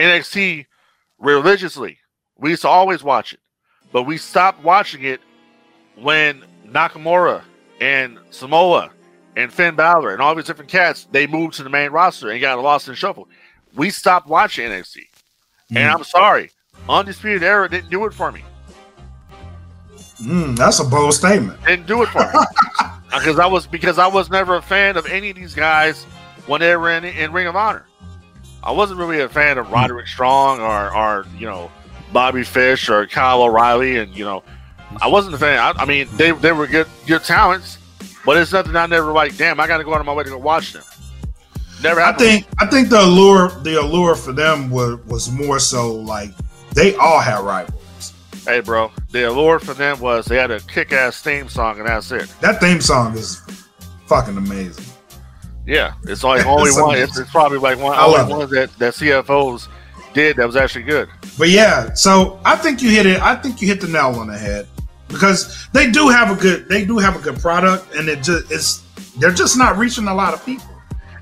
NXT religiously. We used to always watch it, but we stopped watching it when Nakamura and Samoa and Finn Balor and all these different cats they moved to the main roster and got lost in the shuffle. We stopped watching NXT, and
Mm.
I'm sorry, Undisputed Era didn't do it for me.
Mm, that's a bold statement.
didn't do it for me *laughs* because I was because I was never a fan of any of these guys when they were in, in Ring of Honor. I wasn't really a fan of Roderick Strong or or you know Bobby Fish or Kyle O'Reilly, and you know I wasn't a fan. I, I mean they they were good good talents, but it's nothing I never like. Damn, I got to go out of my way to go watch them. Never
I think I think the allure the allure for them was was more so like they all had rivals.
Hey, bro, the allure for them was they had a kick-ass theme song, and that's it.
That theme song is fucking amazing.
Yeah, it's like *laughs* only
It's
one. It's, it's probably like one
I
only one that that CFOs did that was actually good.
But yeah, so I think you hit it. I think you hit the nail on the head because they do have a good they do have a good product, and it just it's they're just not reaching a lot of people.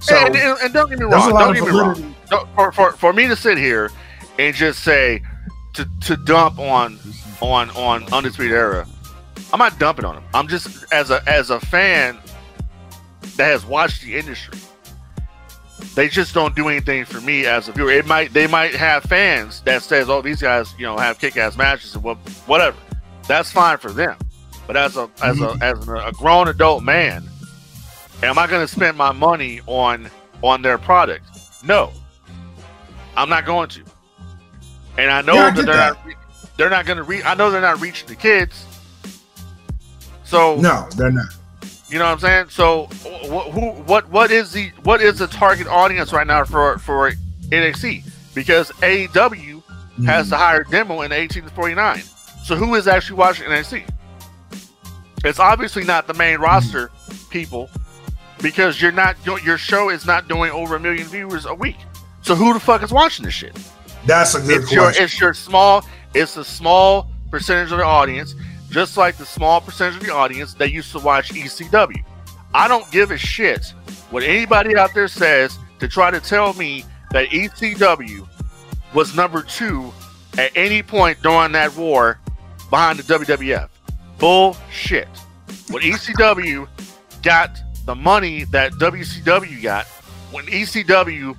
So
and, and, and don't get me wrong. Don't get me wrong. For, for, for me to sit here and just say to, to dump on on on Undisputed Era, I'm not dumping on them. I'm just as a as a fan that has watched the industry. They just don't do anything for me as a viewer. It might they might have fans that says, "Oh, these guys, you know, have kick-ass matches and what, whatever." That's fine for them. But as a as a mhm. as a, a grown adult man, am I going to spend my money on on their product? No, I'm not going to. And I know
Yeah, I
that they're
that.
not they're not going to reach. I know they're not reaching the kids. So
No, they're not.
you know what I'm saying? So wh- who what what is the what is the target audience right now for for NXT? Because AEW has mm-hmm. the higher demo in 18 to 49. So who is actually watching NXT? It's obviously not the main hmm. roster people because you're not your show is not doing over a million viewers a week. So who the fuck is watching this shit?
That's a good
It's your
question.
it's your small it's a small percentage of the audience, just like the small percentage of the audience that used to watch ECW. I don't give a shit what anybody out there says to try to tell me that ECW was number two at any point during that war behind the WWF. Bullshit. When *laughs* ECW got the money that WCW got, when ECW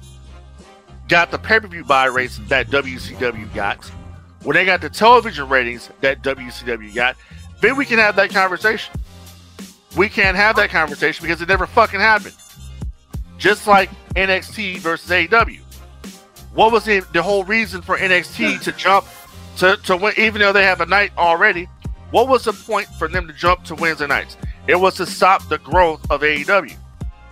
got the pay per view buy rates that WCW got, when they got the television ratings that WCW got, then we can have that conversation. We can't have that conversation because it never fucking happened. Just like NXT versus AEW. What was the, the whole reason for NXT *laughs* to jump to, to win, even though they have a night already? What was the point for them to jump to Wednesday nights? It was to stop the growth of AEW.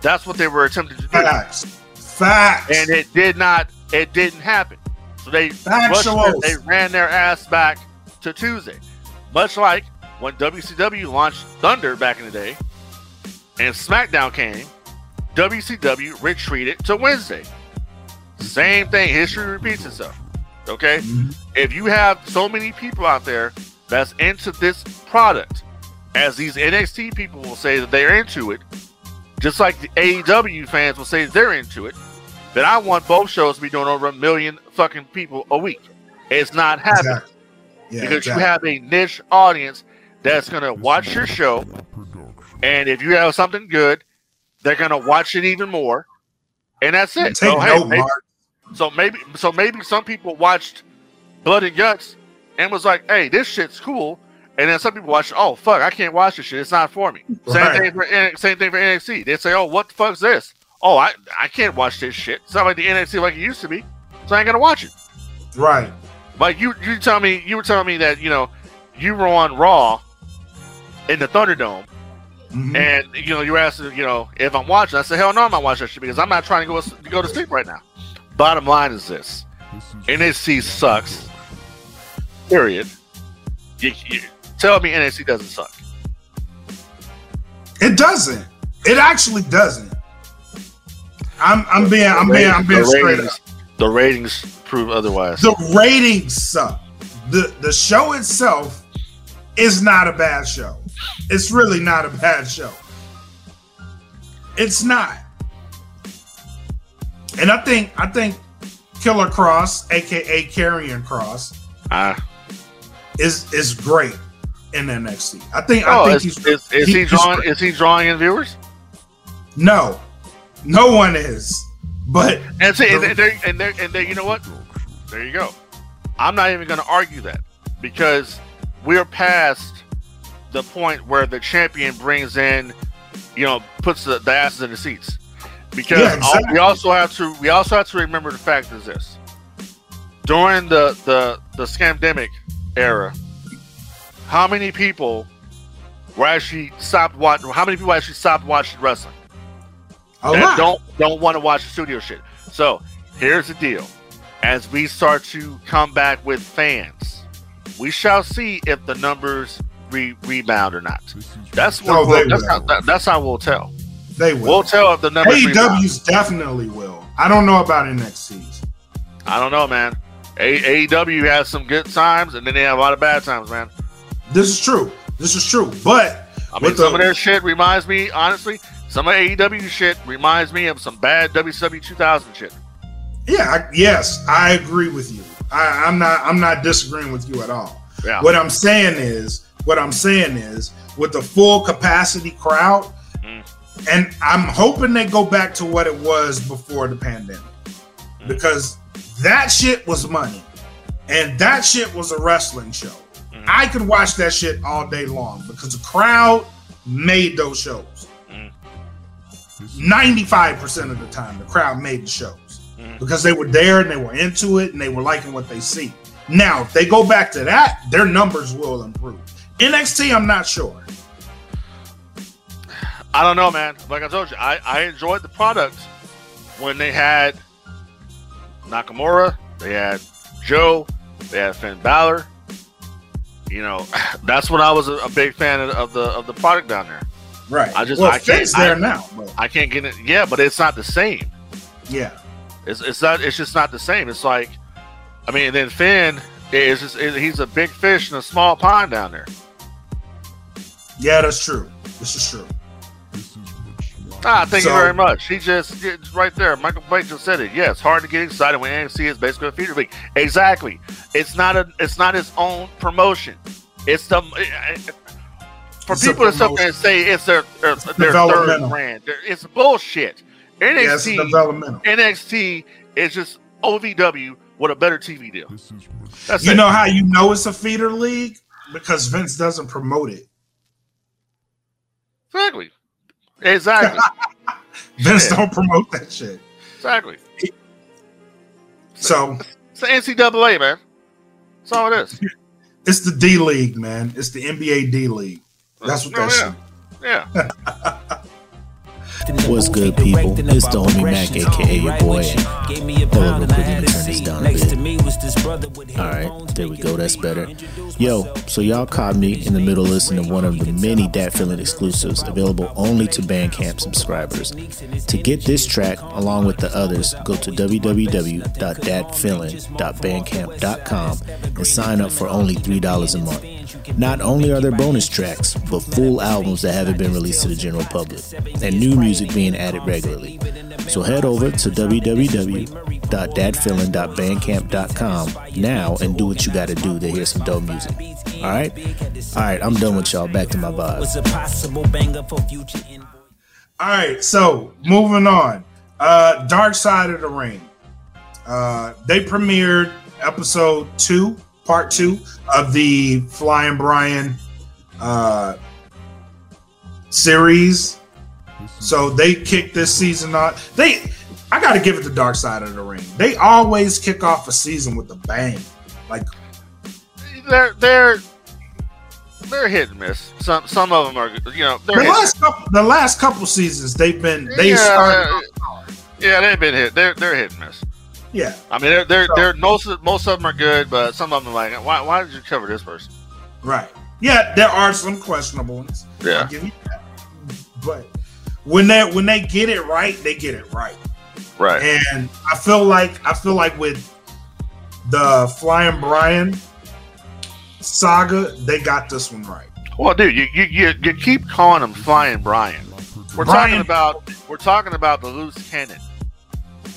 That's what they were attempting to do.
Facts. Facts.
And it did not, it didn't happen. So they, rushed their- they ran their ass back to Tuesday. Much like when WCW launched Thunder back in the day and SmackDown came, WCW retreated to Wednesday. Same thing. History repeats itself. Okay?
Mhm.
If you have so many people out there that's into this product, as these NXT people will say that they're into it, just like the AEW fans will say they're into it, then I want both shows to be doing over a million fucking people a week. It's not happening
Exactly. Yeah,
because
exactly.
you have a niche audience that's gonna watch your show, and if you have something good, they're gonna watch it even more, and that's it.
Take
so,
note,
maybe,
Mark.
So maybe, so maybe some people watched Blood and Guts and was like, "Hey, this shit's cool," and then some people watched, "Oh fuck, I can't watch this shit. It's not for me." Same thing for same thing for NXT. They say, "Oh, what the fuck's this?" Oh, I I can't watch this shit. It's not like the NXT like it used to be, so I ain't gonna watch it.
Right.
But you you tell me you were telling me that you know you were on Raw in the Thunderdome,
Mhm.
and you know you were asking you know if I'm watching. I said hell no, I'm not watching that shit because I'm not trying to go to go to sleep right now. Bottom line is this: NXT sucks. Period. You, you, tell me NXT doesn't suck.
It doesn't. It actually doesn't. I'm I'm being I'm being I'm being straight
ratings,
up.
the ratings prove otherwise.
The ratings suck. The the show itself is not a bad show. It's really not a bad show. It's not. And I think I think Killer Kross, aka Karrion Kross,
Ah.
is is great in NXT. I think
oh,
I think
is,
he's
is, is he
he's
drawing? Is he drawing in viewers?
No, no one is. But
And see, and,
The-
and, and, and you know what? There you go. I'm not even going to argue that because we're past the point where the champion brings in, you know, puts the, the asses in the seats. Because
Yeah, exactly.
we also have to we also have to remember the fact is this: during the the the scamdemic era, how many people were actually stopped watching? How many people actually stopped watching wrestling?
a lot.
don't don't want to watch the studio shit. So here's the deal: as we start to come back with fans, we shall see if the numbers re- rebound or not. That's what
Oh,
we'll, that's, how, that- that's how we'll tell.
They will.
We'll tell if the rebound.
AEW's definitely will. I don't know about NXT's.
I don't know, man. A- AEW has some good times, and then they have a lot of bad times, man.
This is true. This is true. But
I mean, some
the-
of their shit reminds me, honestly, some of AEW shit reminds me of some bad WCW 2000 shit.
yeah, I, yes, I agree with you. I, I'm not. I'm not disagreeing with you at all.
Yeah.
What I'm saying is, what I'm saying is, with the full capacity crowd. And I'm hoping they go back to what it was before the pandemic,
Mm.
because that shit was money, and that shit was a wrestling show.
Mm.
I could watch that shit all day long because the crowd made those shows.
Mm.
95% of the time, the crowd made the shows
Mhm.
because they were there and they were into it and they were liking what they see. Now, if they go back to that, their numbers will improve. NXT, I'm not sure.
I don't know, man. Like I told you, I, I enjoyed the product when they had Nakamura, they had Joe, they had Finn Balor. You know, *sighs* that's when I was a, a big fan of, of the of the product down there.
Right.
I just-
well,
I can't-
there
I-
now. But
I can't get it. Yeah, but it's not the same.
yeah.
It's it's not. It's just not the same. It's like, I mean, then Finn is just is- he's a big fish in a small pond down there.
Yeah, that's true. This is true.
Ah, thank
So-
you very much. He just it's right there. Michael Blake just said it. Yeah, it's hard to get excited when NXT is basically a feeder league. Exactly. It's not a. It's not its own promotion. It's the. Eh, eh, eh, for
It's
people to sit there and say it's their their, their third brand, it's bullshit.
Yeah, it's
NXT
developmental.
NXT is just OVW with a better TV deal. That's
You
it.
know how you know it's a feeder league? because Vince doesn't promote it.
Exactly. Exactly. *laughs*
Vince
Yeah.
don't promote that shit.
exactly.
So
It's the NCAA, man. That's all it is.
it's the D League, man. It's the NBA D League. That's what
Oh,
that
yeah.
shit.
Yeah. *laughs*
What's good, people? It's the homie Mac, aka your boy. Hold on real quick, let me turn this down a bit. Alright, there we go, that's better. Yo, so y'all caught me in the middle listening to one of the many Dat Feeling exclusives available only to Bandcamp subscribers. To get this track, along with the others, go to www.datfeeling.bandcamp.com and sign up for only $3 a month. Not only are there bonus tracks, but full albums that haven't been released to the general public, and new music being added regularly. So head over to www.datfeeling.bandcamp.com now and do what you gotta do to hear some dope music. Alright? Alright, I'm done with y'all. Back to my vibes.
was a possible banger for future invoice.
All right, so moving on. Uh Dark Side of the Ring. Uh they premiered episode two, part two of the Flying Brian uh series. So they kick this season off. They I gotta give it the Dark Side of the Ring. They always kick off a season with a bang. Like
They're they're they're hit and miss. Some some of them are you know
the last couple the last couple seasons they've been they
yeah,
started
yeah, they've been hit. They're they're hit and miss.
Yeah.
I mean, they're they're,
So-
they're most of, most of them are good, but some of them are like, why why did you cover this person?
Right. Yeah, there are some questionable ones.
Yeah.
I'll give you that. But when they when they get it right, they get it right.
Right.
And I feel like I feel like with the Flying Brian saga, they got this one right.
Well, dude, you, you you you keep calling him Flying Brian. We're
Brian-
talking about we're talking about the loose cannon,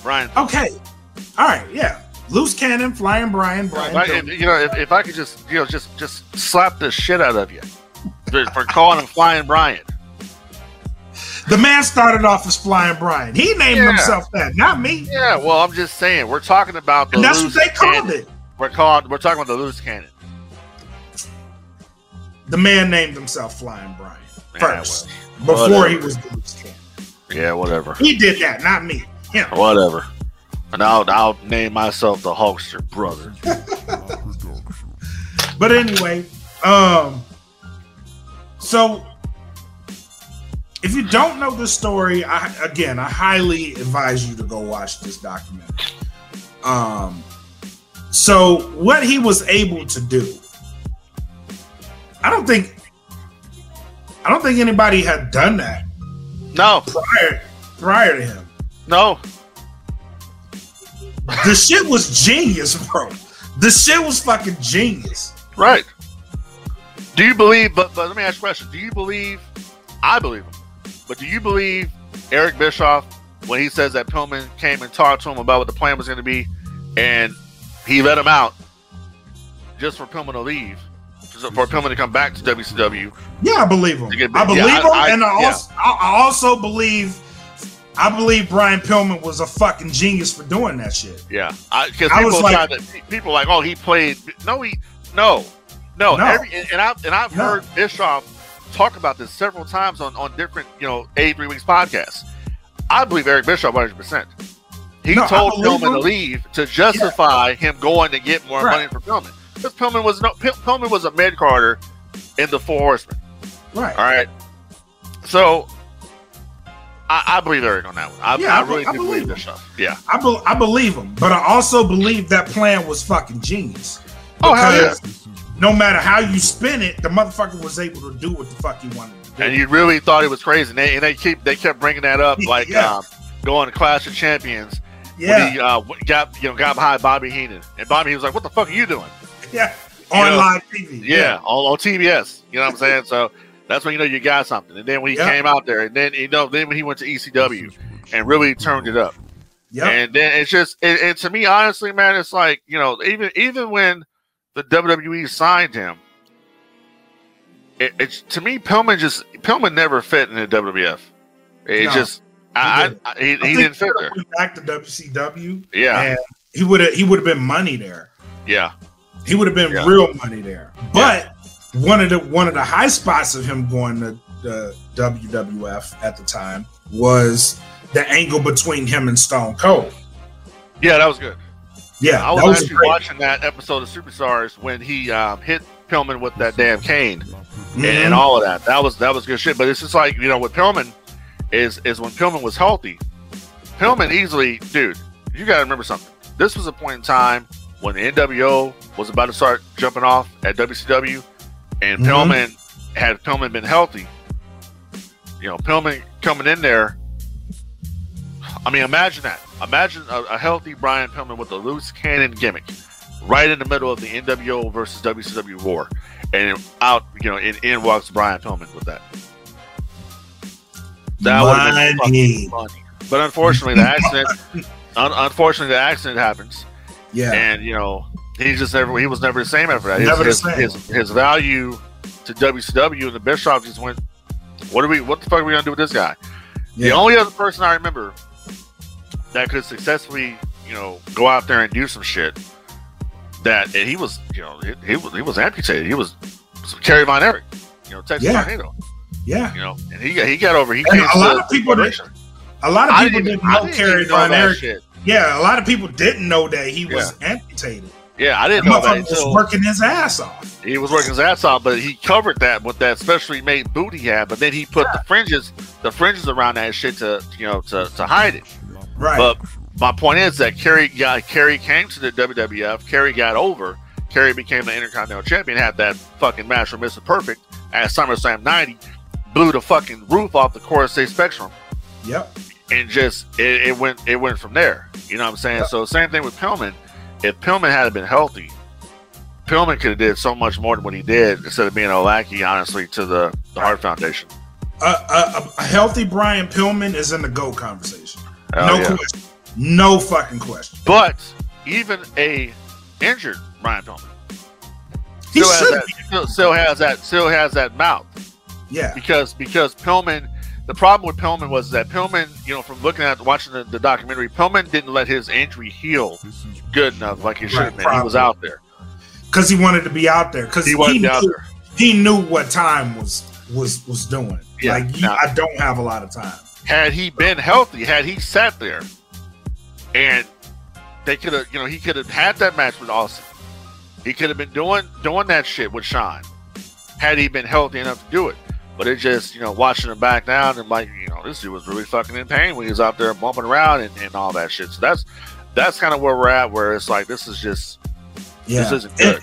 Brian.
Okay. All right, yeah. Loose cannon, Flying Brian, Brian.
If I, you know, if, if I could just you know just just slap the shit out of you for, calling him Flying Brian.
the man started off as Flying Brian. He named
Yeah.
himself that, not me.
Yeah, well, I'm just saying we're talking about the
And that's what
loose
they called
cannon.
it.
We're called we're talking about the loose cannon.
The man named himself Flying Brian
Yeah,
first.
well,
before he was the loose cannon.
Yeah, whatever,
He did that, not me. Him.
whatever. And I'll I'll name myself the Hulkster brother. *laughs*
But anyway, um, so if you don't know the story, I again I highly advise you to go watch this documentary. Um, so what he was able to do, I don't think, I don't think anybody had done that
No,
prior prior to him.
no,
The shit was genius, bro. The shit was fucking genius.
Right. Do you believe? But but let me ask you a question. Do you believe? I believe him. But do you believe Eric Bischoff when he says that Pillman came and talked to him about what the plan was going to be, and he let him out just for Pillman to leave, for Pillman to come back to WCW?
Yeah, I believe him. I believe
yeah,
him,
I- I-
and I
yeah.
also, I also believe, I believe Brian Pillman was a fucking genius for doing that shit.
Yeah, because people
like-
to people like, oh, he played. No, he no, no.
No.
Every, and I've and I've
No.
heard Bischoff talk about this several times on on different you know 83 Weeks podcasts. I believe Eric Bischoff 100. percent He
No,
told Pillman to leave to justify him going to get more
Right.
money for Pillman because Pillman was no Pillman was a mid carder in the Four Horsemen.
Right.
All right, so. I, I believe Eric on that one. I,
Yeah,
I
I
really
I believe
believe
him.
Bischoff. Yeah.
I, be- I believe him, but I also believe that plan was fucking genius.
Oh hell yeah.
No matter how you spin it, the motherfucker was able to do what the fuck he wanted to do.
and you really thought it was crazy. And they, and they keep they kept bringing that up, *laughs* like
Yeah.
um, going to Clash of Champions
yeah,
when he uh, got you know got behind Bobby Heenan, and Bobby was like, "What the fuck are you doing?" *laughs*
yeah, on
know,
live TV.
Yeah, on, on TBS. You know what I'm saying? So that's when you know you got something. And then when he
Yeah.
came out there, and then you know then when he went to ECW and really turned it up,
Yep.
and then it's just and, and to me honestly, man, it's like you know even even when the WWE signed him. It, it's to me, Pillman just Pillman never fit in the WWF. It
No,
just I,
didn't.
I, I- he, he didn't fit there.
Back to WCW,
Yeah,
and he would have he would have been money there.
yeah,
He would have been
Yeah.
real money there. But one of the one of the high spots of him going to the WWF at the time was the angle between him and Stone Cold.
Yeah, that was good.
Yeah,
I was,
was
actually
great.
watching that episode of Superstars when he um, hit Pillman with that damn cane and,
Mhm.
and all of that. That was that was good shit. But it's just like you know, with Pillman is is when Pillman was healthy. Pillman easily, dude. You got to remember something. This was a point in time when the NWO was about to start jumping off at WCW, and
Mhm.
Pillman had Pillman been healthy. You know, Pillman coming in there. I mean, imagine that. Imagine a, a healthy Brian Pillman with a loose cannon gimmick, right in the middle of the NWO versus WCW war, and out, you know, in, in walks Brian Pillman with that. That would have been fucking funny. But unfortunately, the accident. un- unfortunately, the accident happens,
Yeah,
and you know, he just never. He was never the same after that. His,
Never the
his,
same.
His, his value to WCW and the Bischoff just went. What are we? What the fuck are we gonna do with this guy? The only other person I remember that could successfully, you know, go out there and do some shit. That and he was, you know, he, he was he was amputated. He was Kerry Von Erich, you know, Texas
Yeah.
Tornado,
yeah.
you know, and he got he got over. He
And a lot of people did-. A lot of people
didn't,
didn't, know Kerry Von Erich. Yeah, a lot of people didn't know that he was amputated.
Yeah, I didn't know that
was working his ass off.
he was working his ass off, but he covered that with that specially made boot he had. But then he put the fringes, the fringes around that shit to you know to, to hide it.
Right.
But my point is that Kerry got Kerry came to the WWF. Kerry got over. Kerry became the Intercontinental Champion. Had that fucking match with Mr. Perfect at SummerSlam '90. Blew the fucking roof off the CoreStates Spectrum,
yep.
and just it, it went it went from there. You know what I'm saying? So same thing with Pillman. If Pillman had been healthy, Pillman could have did so much more than what he did instead of being a lackey, honestly, to the the Heart Foundation.
A, a, a healthy Brian Pillman is in the GOAT conversation.
Hell
no
yeah.
question. No fucking question.
But even a injured Brian Pillman
He
still has that still, still has that still has that mouth
Yeah.
because because Pillman the problem with Pillman was that Pillman you know from looking at watching the, the documentary Pillman didn't let his injury heal good enough like he should have
Right,
been he was out there.
Because he wanted to be out there. Because
he
he, knew,
out there.
he knew what time was was was doing.
Yeah,
like
now-
I don't have a lot of time.
had he been healthy had he sat there and they could have you know he could have had that match with Austin. He could have been doing doing that shit with Sean. Had he been healthy enough to do it but it just you know watching him back down and like you know this dude was really fucking in pain when he was out there bumping around and, and all that shit so that's that's kind of where we're at where it's like this is just
Yeah.
this isn't good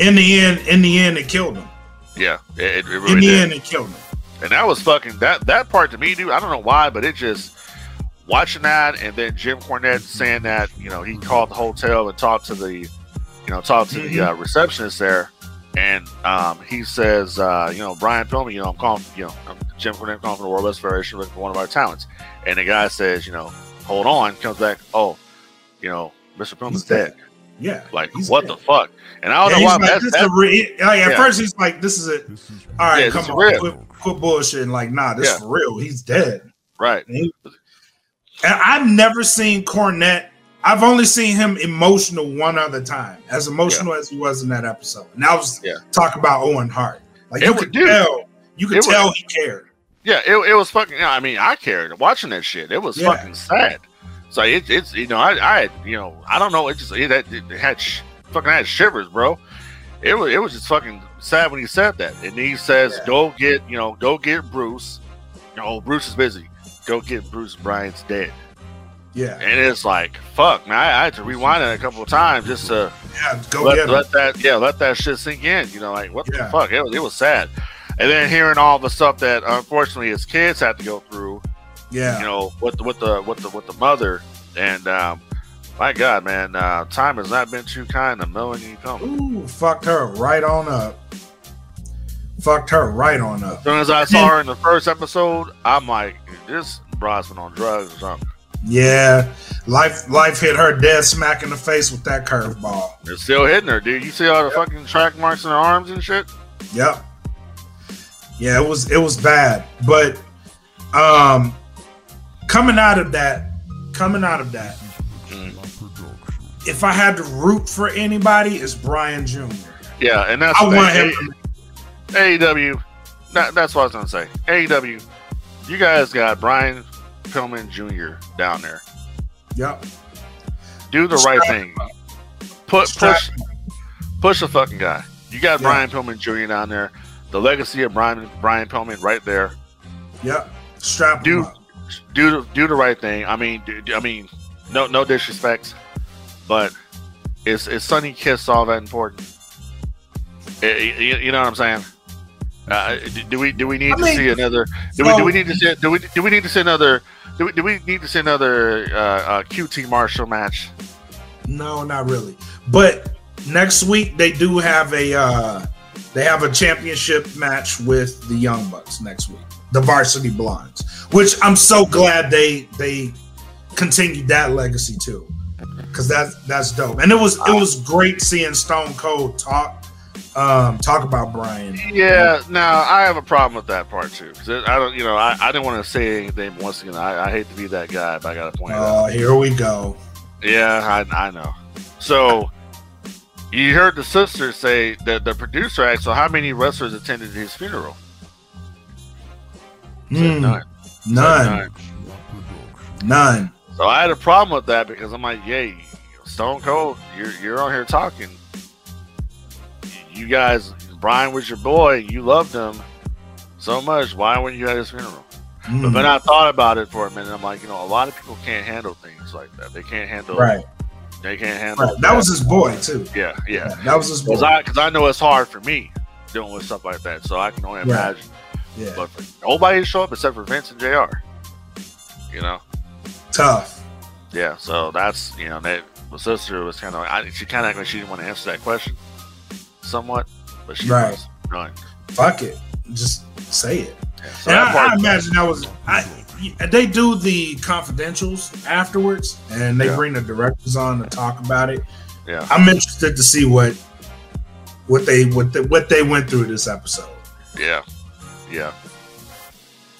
In, in the end, in the end, it killed him.
yeah it, it really
In the
did.
end, it killed him.
And that was fucking that that part to me, dude. I don't know why, but it just watching that and then Jim Cornette saying that you know he called the hotel and talked to the you know talked to the uh, receptionist there, and um, he says uh, you know Brian Pillman, you know I'm calling you know I'm Jim Cornette calling from the World West Federation looking for one of our talents, and the guy says you know hold on comes back oh you know Mr. Pillman's dead.
dead. Yeah.
Like what
dead.
the fuck? And I don't
he's
know why.
like,
that's, that's,
re- like, at
yeah.
first, he's like, "This is it." All right,
Yeah,
come
this is
on,
real.
quit, quit bullshitting. Like, nah, this
Yeah.
for real. He's dead.
right.
And, he- and I've never seen Cornette. I've only seen him emotional one other time, as emotional as he was in that episode. And that was
Yeah.
talk about Owen Hart. Like
It
you
was-
could
dude,
tell, you could
it was-
tell he cared.
Yeah, it, it was fucking. I mean, I cared watching that shit. It was
Yeah.
fucking sad. So it, it's you know I, I you know I don't know it just it, had- it had sh- fucking had shivers, bro. It was it was just fucking sad when he said that, and he says,
Yeah.
"Go get you know go get Bruce." You know, Bruce is busy. Go get Bruce. Brian's dead,
Yeah,
and it's like fuck, man. I, I had to rewind it a couple of times just to
yeah. Go
let, let that yeah let that shit sink in you know like what the fuck it was, it was sad and then hearing all the stuff that unfortunately his kids had to go through
yeah,
you know with the with the with the with the mother and um my god man uh time has not been too kind to melanie Pillman.
Ooh, fucked her right on up. Fucked her right on up.
as soon as i saw her in the first episode i'm like this broad's been on drugs or something
Yeah, life life hit her dead smack in the face with that curveball.
it's still hitting her dude you see all the fucking track marks in her arms and shit
Yep. Yeah, it was it was bad, but um, coming out of that, coming out of that,
Mm.
if I had to root for anybody, it's Brian Jr.
yeah and that's
I want
thing.
him. To,
AEW. That, that's what I was gonna say. AEW. You guys got Brian Pillman Jr. down there.
Yep.
Do the right thing. Put
Strap-
push push the fucking guy. You got
Yeah.
Brian Pillman Jr. down there. The legacy of Brian Brian Pillman right there.
Yep. Strap
Do do do the right thing. I mean, do, I mean, no no disrespect, but is is Sonny Kiss all that important? Eh, eh, You, you know what I'm saying? Uh, do, we do we need
I
to
mean,
see another? Do we do we need to see do we do we need to see another? Do we, do we need to see another uh, uh, QT Marshall match?
No, not really. But next week they do have a uh they have a championship match with the Young Bucks next week. The Varsity Blondes. Which I'm so glad they they continued that legacy too. Cause that's that's dope. And it was it was great seeing Stone Cold talk um talk about Brian.
Yeah, now I have a problem with that part too. I don't, you know, I, I didn't want to say anything. Once again, I, I hate to be that guy, but I got to point it out.
Oh, here we go.
Yeah, I, I know. So you heard the sister say that the producer asked, "So how many wrestlers attended his funeral?"
Hmm,
none.
None. None.
So I had a problem with that because I'm like, "Yay, Stone Cold, you're you're on here talking. You guys, Brian was your boy. You loved him so much. Why weren't you at his funeral?"
Hmm,
But then I thought about it for a minute. I'm like, you know, a lot of people can't handle things like that. They can't handle.
right.
They can't handle.
Right. That was his boy too.
Yeah, yeah.
That was his boy.
Because I, I know it's hard for me dealing with stuff like that. So I can only
Right.
imagine.
Yeah.
But for nobody to show up except for Vince and Jr. You know.
Tough.
Yeah. So that's you know that my sister was kind of I, she kind of like she didn't want to answer that question, somewhat, but she
Right.
was done.
Fuck it. Just say it.
Yeah. So
And I, I imagine that was I, they do the confidentials afterwards, and they
Yeah.
bring the directors on to talk about it.
Yeah.
I'm interested to see what what they what the, what they went through this episode.
Yeah. Yeah.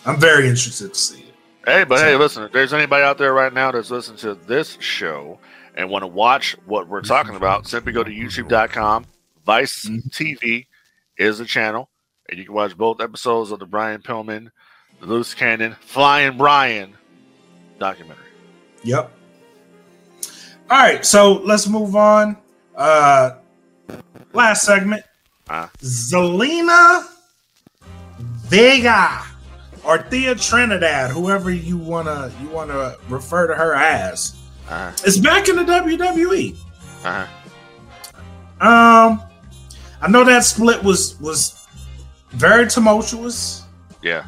I'm very interested to see it.
Hey, but hey, listen, if there's anybody out there right now that's listening to this show and want to watch what we're talking about, simply go to youtube.com. Vice
Mhm.
TV is the channel, and you can watch both episodes of the Brian Pillman, the Loose Cannon, Flying Brian documentary.
Yep. All right, so let's move on. Uh last segment.
Uh.
Zelina Vega or Thea Trinidad, whoever you wanna you wanna refer to her as,
Uh-huh.
is back in the WWE.
Uh-huh.
Um, I know that split was was very tumultuous.
Yeah.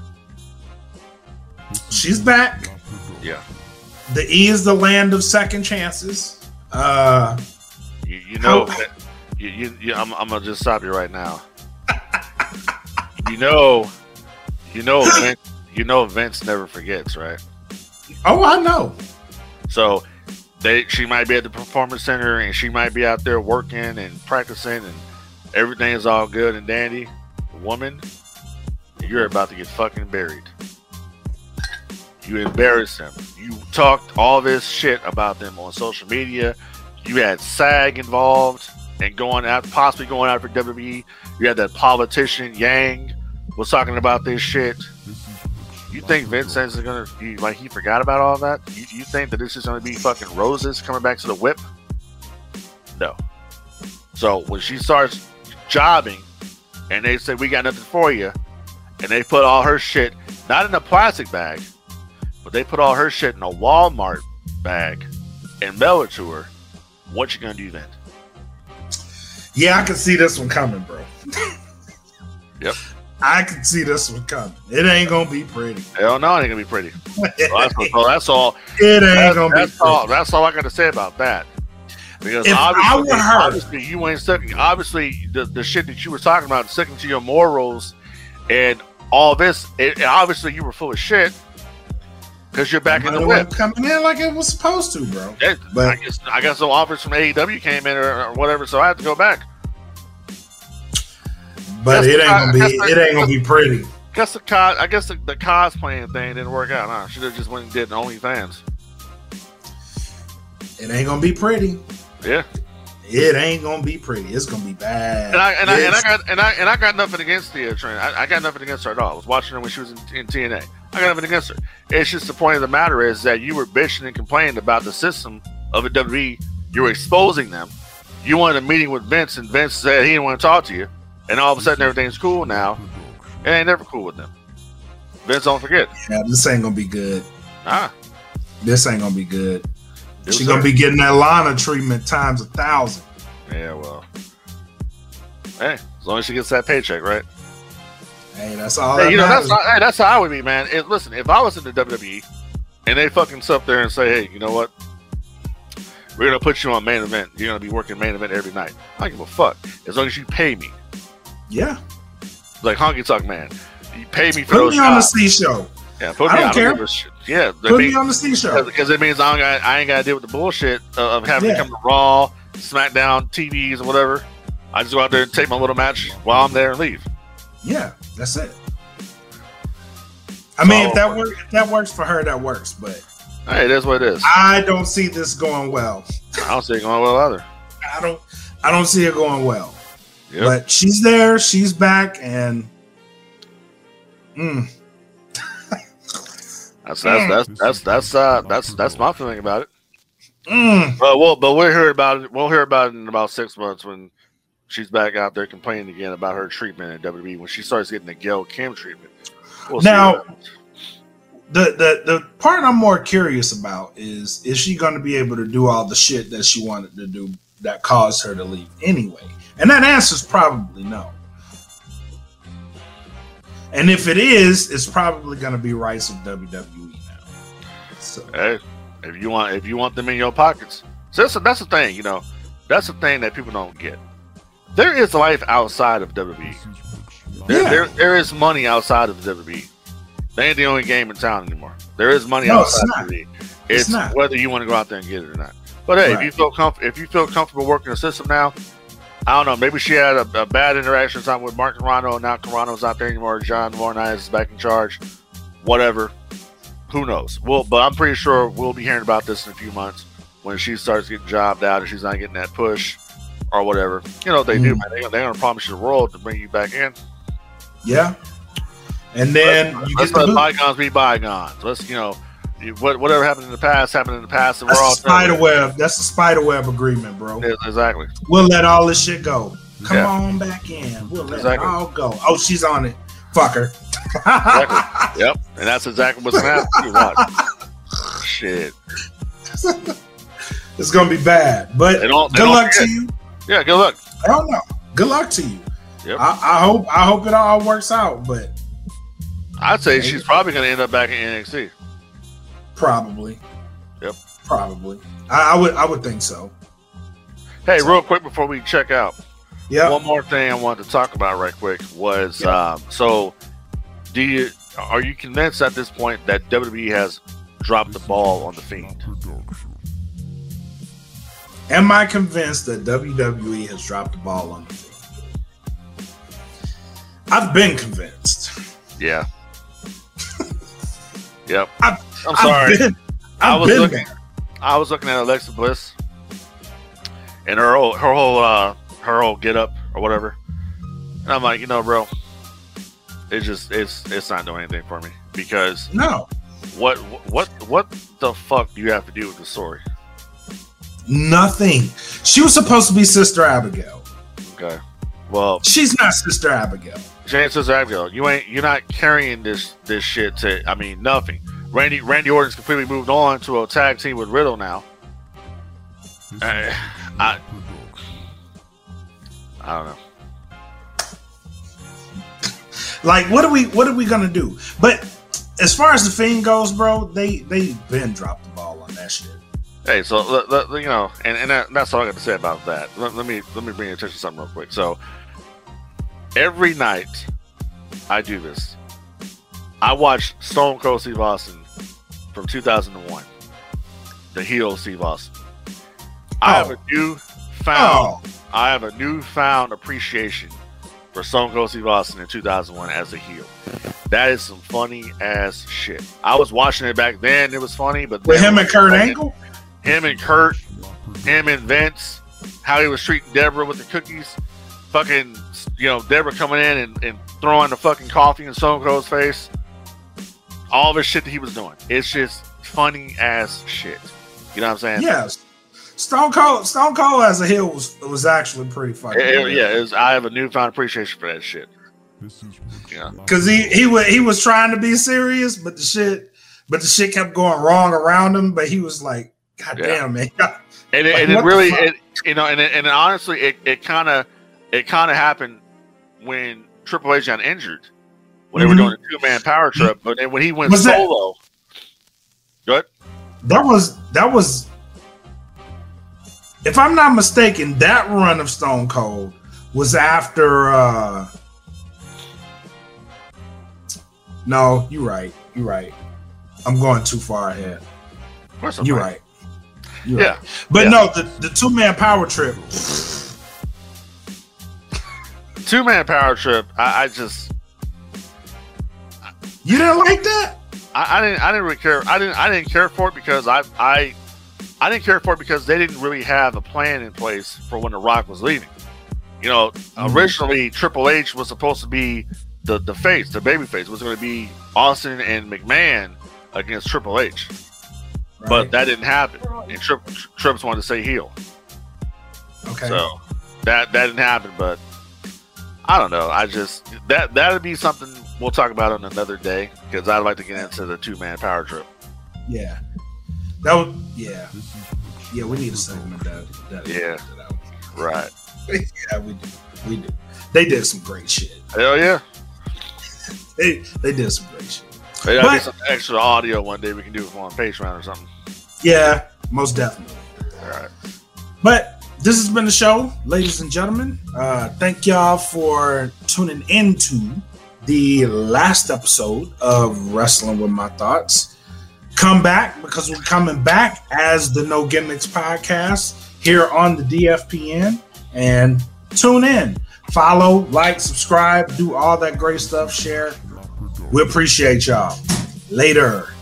She's back.
Yeah.
The E is the land of second chances. Uh,
You, you know, you, you, you, I'm, I'm gonna just stop you right now. you know, you know, Vince, you know, Vince never forgets, right?
oh, I know.
So they she might be at the performance center and she might be out there working and practicing and everything is all good and dandy. Woman, you're about to get fucking buried. You embarrassed them. You talked all this shit about them on social media. You had SAG involved and going out, possibly going after WWE. You had that politician Yang was talking about this shit. You think Vincent is gonna you, like he forgot about all that? You, you think that this is gonna be fucking roses coming back to the whip? No. So when she starts jobbing, and they say we got nothing for you, and they put all her shit not in a plastic bag, but they put all her shit in a Walmart bag and mail it to her. What you gonna do then?
Yeah, I can see this one coming, bro.
Yep.
I can see this one coming. It ain't gonna be pretty.
Hell no, it ain't gonna be pretty. *laughs* So that's, so that's all.
it ain't
That's,
gonna be
that's
pretty.
all. That's all I got to say about that. Because
If I
obviously,
were her-
obviously you ain't sticking. Obviously, the, the shit that you were talking about, sticking to your morals, and all this. It, and obviously, you were full of shit because you're back in the whip.
coming in like it was supposed to, bro.
Yeah,
But-
I guess I guess some offers from AEW came in or, or whatever, so I had to go back.
But
That's
it ain't gonna be.
the-
It ain't gonna be pretty.
Guess the cos, I guess the, the cosplaying thing didn't work out. Huh? Should have just went and did OnlyFans.
It ain't gonna be pretty.
Yeah,
it ain't gonna be pretty. It's gonna be bad.
And I and I, and I got and I and I got nothing against the Trent. I, I got nothing against her at all. I was watching her when she was in, in TNA. I got nothing against her. It's just the point of the matter is that you were bitching and complaining about the system of the WWE. You were exposing them. You wanted a meeting with Vince, and Vince said he didn't want to talk to you. And all of a sudden, everything's cool now. It ain't never cool with them. Vince, don't forget.
yeah, this ain't gonna be good.
Ah,
This ain't gonna be good.
Yes,
She's gonna be getting that Lana treatment times a thousand.
yeah, well. Hey, as long as she gets that paycheck, right?
Hey, that's all.
Hey,
that
you know, that's
matters.
hey, that's how I would be, man. It, listen, if I was in the WWE and they fucking sit there and say, "Hey, you know what? We're gonna put you on main event. You're gonna be working main event every night." I don't give a fuck as long as you pay me.
yeah.
Like Honky Tonk Man, you pay me for
Put
those
me on the. C show.
Yeah, put
I
me.
don't
I
care.
a shit. Yeah,
Put me on the C show.
because it means I, don't got, I ain't got to deal with the bullshit of, having
Yeah.
to come to Raw, SmackDown, TVs, or whatever. I just go out there and take my little match while I'm there and leave.
Yeah, that's it. I mean, if that works, if that works for her, that works. But
Hey, it is what it is.
I don't see this going well.
I don't see it going well either.
I don't. I don't see it going well.
Yep.
But she's there. She's back, and mm,
That's that's that's that's that's uh that's that's my feeling about it.
mm,
But we'll but we'll hear about it. We'll hear about it in about six months when she's back out there complaining again about her treatment at WWE when she starts getting the Gail Kim treatment. We'll
Now- the the the part I'm more curious about is is she going to be able to do all the shit that she wanted to do that caused her to leave anyway? And that answer is probably no. And if it is, it's probably going to be rights of WWE now. So
hey, if you want if you want them in your pockets, so that's that's the thing. You know, that's the thing that people don't get. There is life outside of WWE. There,
Yeah.
there, there is money outside of WWE. They ain't the only game in town anymore. There is money
No,
outside of WWE.
It's
It's,
not.
whether you want to go out there and get it or not. But hey, if you feel comf- if you feel comfortable working the system now, I don't know. Maybe she had a, a bad interaction something with Mark Carrano, and now Carrano's not there anymore. John Laurinaitis is back in charge. Whatever. Who knows? Well, but I'm pretty sure we'll be hearing about this in a few months when she starts getting jobbed out and she's not getting that push or whatever. You know what they do,
Mm.
man. They, they're gonna promise you the world to bring you back in.
yeah. And then
let's
you
let's
get
let bygones be bygones. Let's you know, what, whatever happened in the past happened in the past, and
That's
we're all
spider web. That's the spider web agreement, bro.
Yeah, exactly.
We'll let all this shit go. Come
Yeah.
on back in. We'll let
Exactly.
it all go. Oh, she's on it. Fuck her.
Exactly. *laughs* Yep, and that's exactly what's gonna happen. Shit.
it's gonna be bad. But
They don't- they
good luck
forget.
to you.
Yeah, good luck.
I don't know. Good luck to you.
Yep.
I, I hope I hope it all works out, but
I'd say she's probably gonna end up back in NXT.
Probably.
Yep.
Probably. I, I would I would think so.
Hey, real quick before we check out,
Yeah.
one more thing I wanted to talk about right quick was
Yeah.
um, so do you are you convinced at this point that WWE has dropped the ball on the Fiend?
Am I convinced that WWE has dropped the ball on the Fiend? I've been convinced.
Yeah. *laughs* yep.
I've-
I'm *laughs* sorry.
Been,
I was looking-
there.
I was looking at Alexa Bliss and her whole, her whole uh her whole get up or whatever. And I'm like, you know, bro, it's just it's it's not doing anything for me because
No,
what what what the fuck do you have to do with the story?
nothing. She was supposed to be Sister Abigail.
Okay. Well,
She's not Sister Abigail.
Jane says Abigail, you ain't you're not carrying this this shit to I mean nothing. Randy Randy Orton's completely moved on to a tag team with Riddle now. Uh, I I don't know.
Like, what are we what are we gonna do? But as far as the fiend goes, bro, they they been dropped the ball on that shit.
Hey, so let- let- you know, and, and that, that's all I got to say about that. Let, let me let me bring your attention to something real quick. So every night I do this. I watch Stone Cold Steve Austin from 2001, the heel Steve Austin. I have
Oh.
a new found
Oh,
I have a newfound appreciation for Stone Cold Steve Austin in 2001 as a heel. That is some funny ass shit. I was watching it back then; it was funny, but
with him and Kurt Angle.
him and Kurt, him and Vince, how he was treating Debra with the cookies, fucking, you know, Debra coming in and, and throwing the fucking coffee in Stone Cold's face. All the shit that he was doing. It's just funny as shit. You know what I'm saying?
Yes. Stone Cold, Stone Cold as a heel was was actually pretty funny.
It- it- yeah, was, I have a newfound appreciation for that shit. Yeah.
because he he was he was trying to be serious, but the shit but the shit kept going wrong around him. But he was like, God
Yeah.
damn man, *laughs*
and it,
Like,
and it really, it, you know, and it, and honestly, it it kind of it kind of happened when Triple H got injured when they were doing a two man power trip, but then when he went
Was that-
solo, good.
that was that was. If I'm not mistaken, that run of Stone Cold was after. uh No, you're right. You're right. I'm going too far ahead.
Of course,
You're
right.
right. You're
Yeah.
right. But
Yeah.
no, the, the two man power trip.
Two man power trip. I, I just
You didn't like that?
I, I didn't I didn't really care. I didn't I didn't care for it because I I I didn't care for it because they didn't really have a plan in place for when The Rock was leaving. You know,
Mhm.
originally Triple H was supposed to be the the face, the baby face was going to be Austin and McMahon against Triple H, but that didn't happen. And Trip, Trips wanted to say heel,
okay.
so that that didn't happen. But I don't know. I just that that'd be something we'll talk about on another day because I'd like to get into the two man power trip.
Yeah. That was yeah. Yeah, we need a segment that, that
Yeah.
that
Right. *laughs*
yeah, we do. We do. They did some great shit.
Hell yeah. *laughs*
They they did some great shit. But-
get some extra audio one day. We can do it on Patreon or something.
Yeah, most definitely.
All right.
But this has been the show, ladies and gentlemen. Uh, thank y'all for tuning into the last episode of Wrestling with My Thoughts. Come back because we're coming back as the No Gimmicks podcast here on the DFPN. And tune in, follow, like, subscribe, do all that great stuff, share. We appreciate y'all. Later.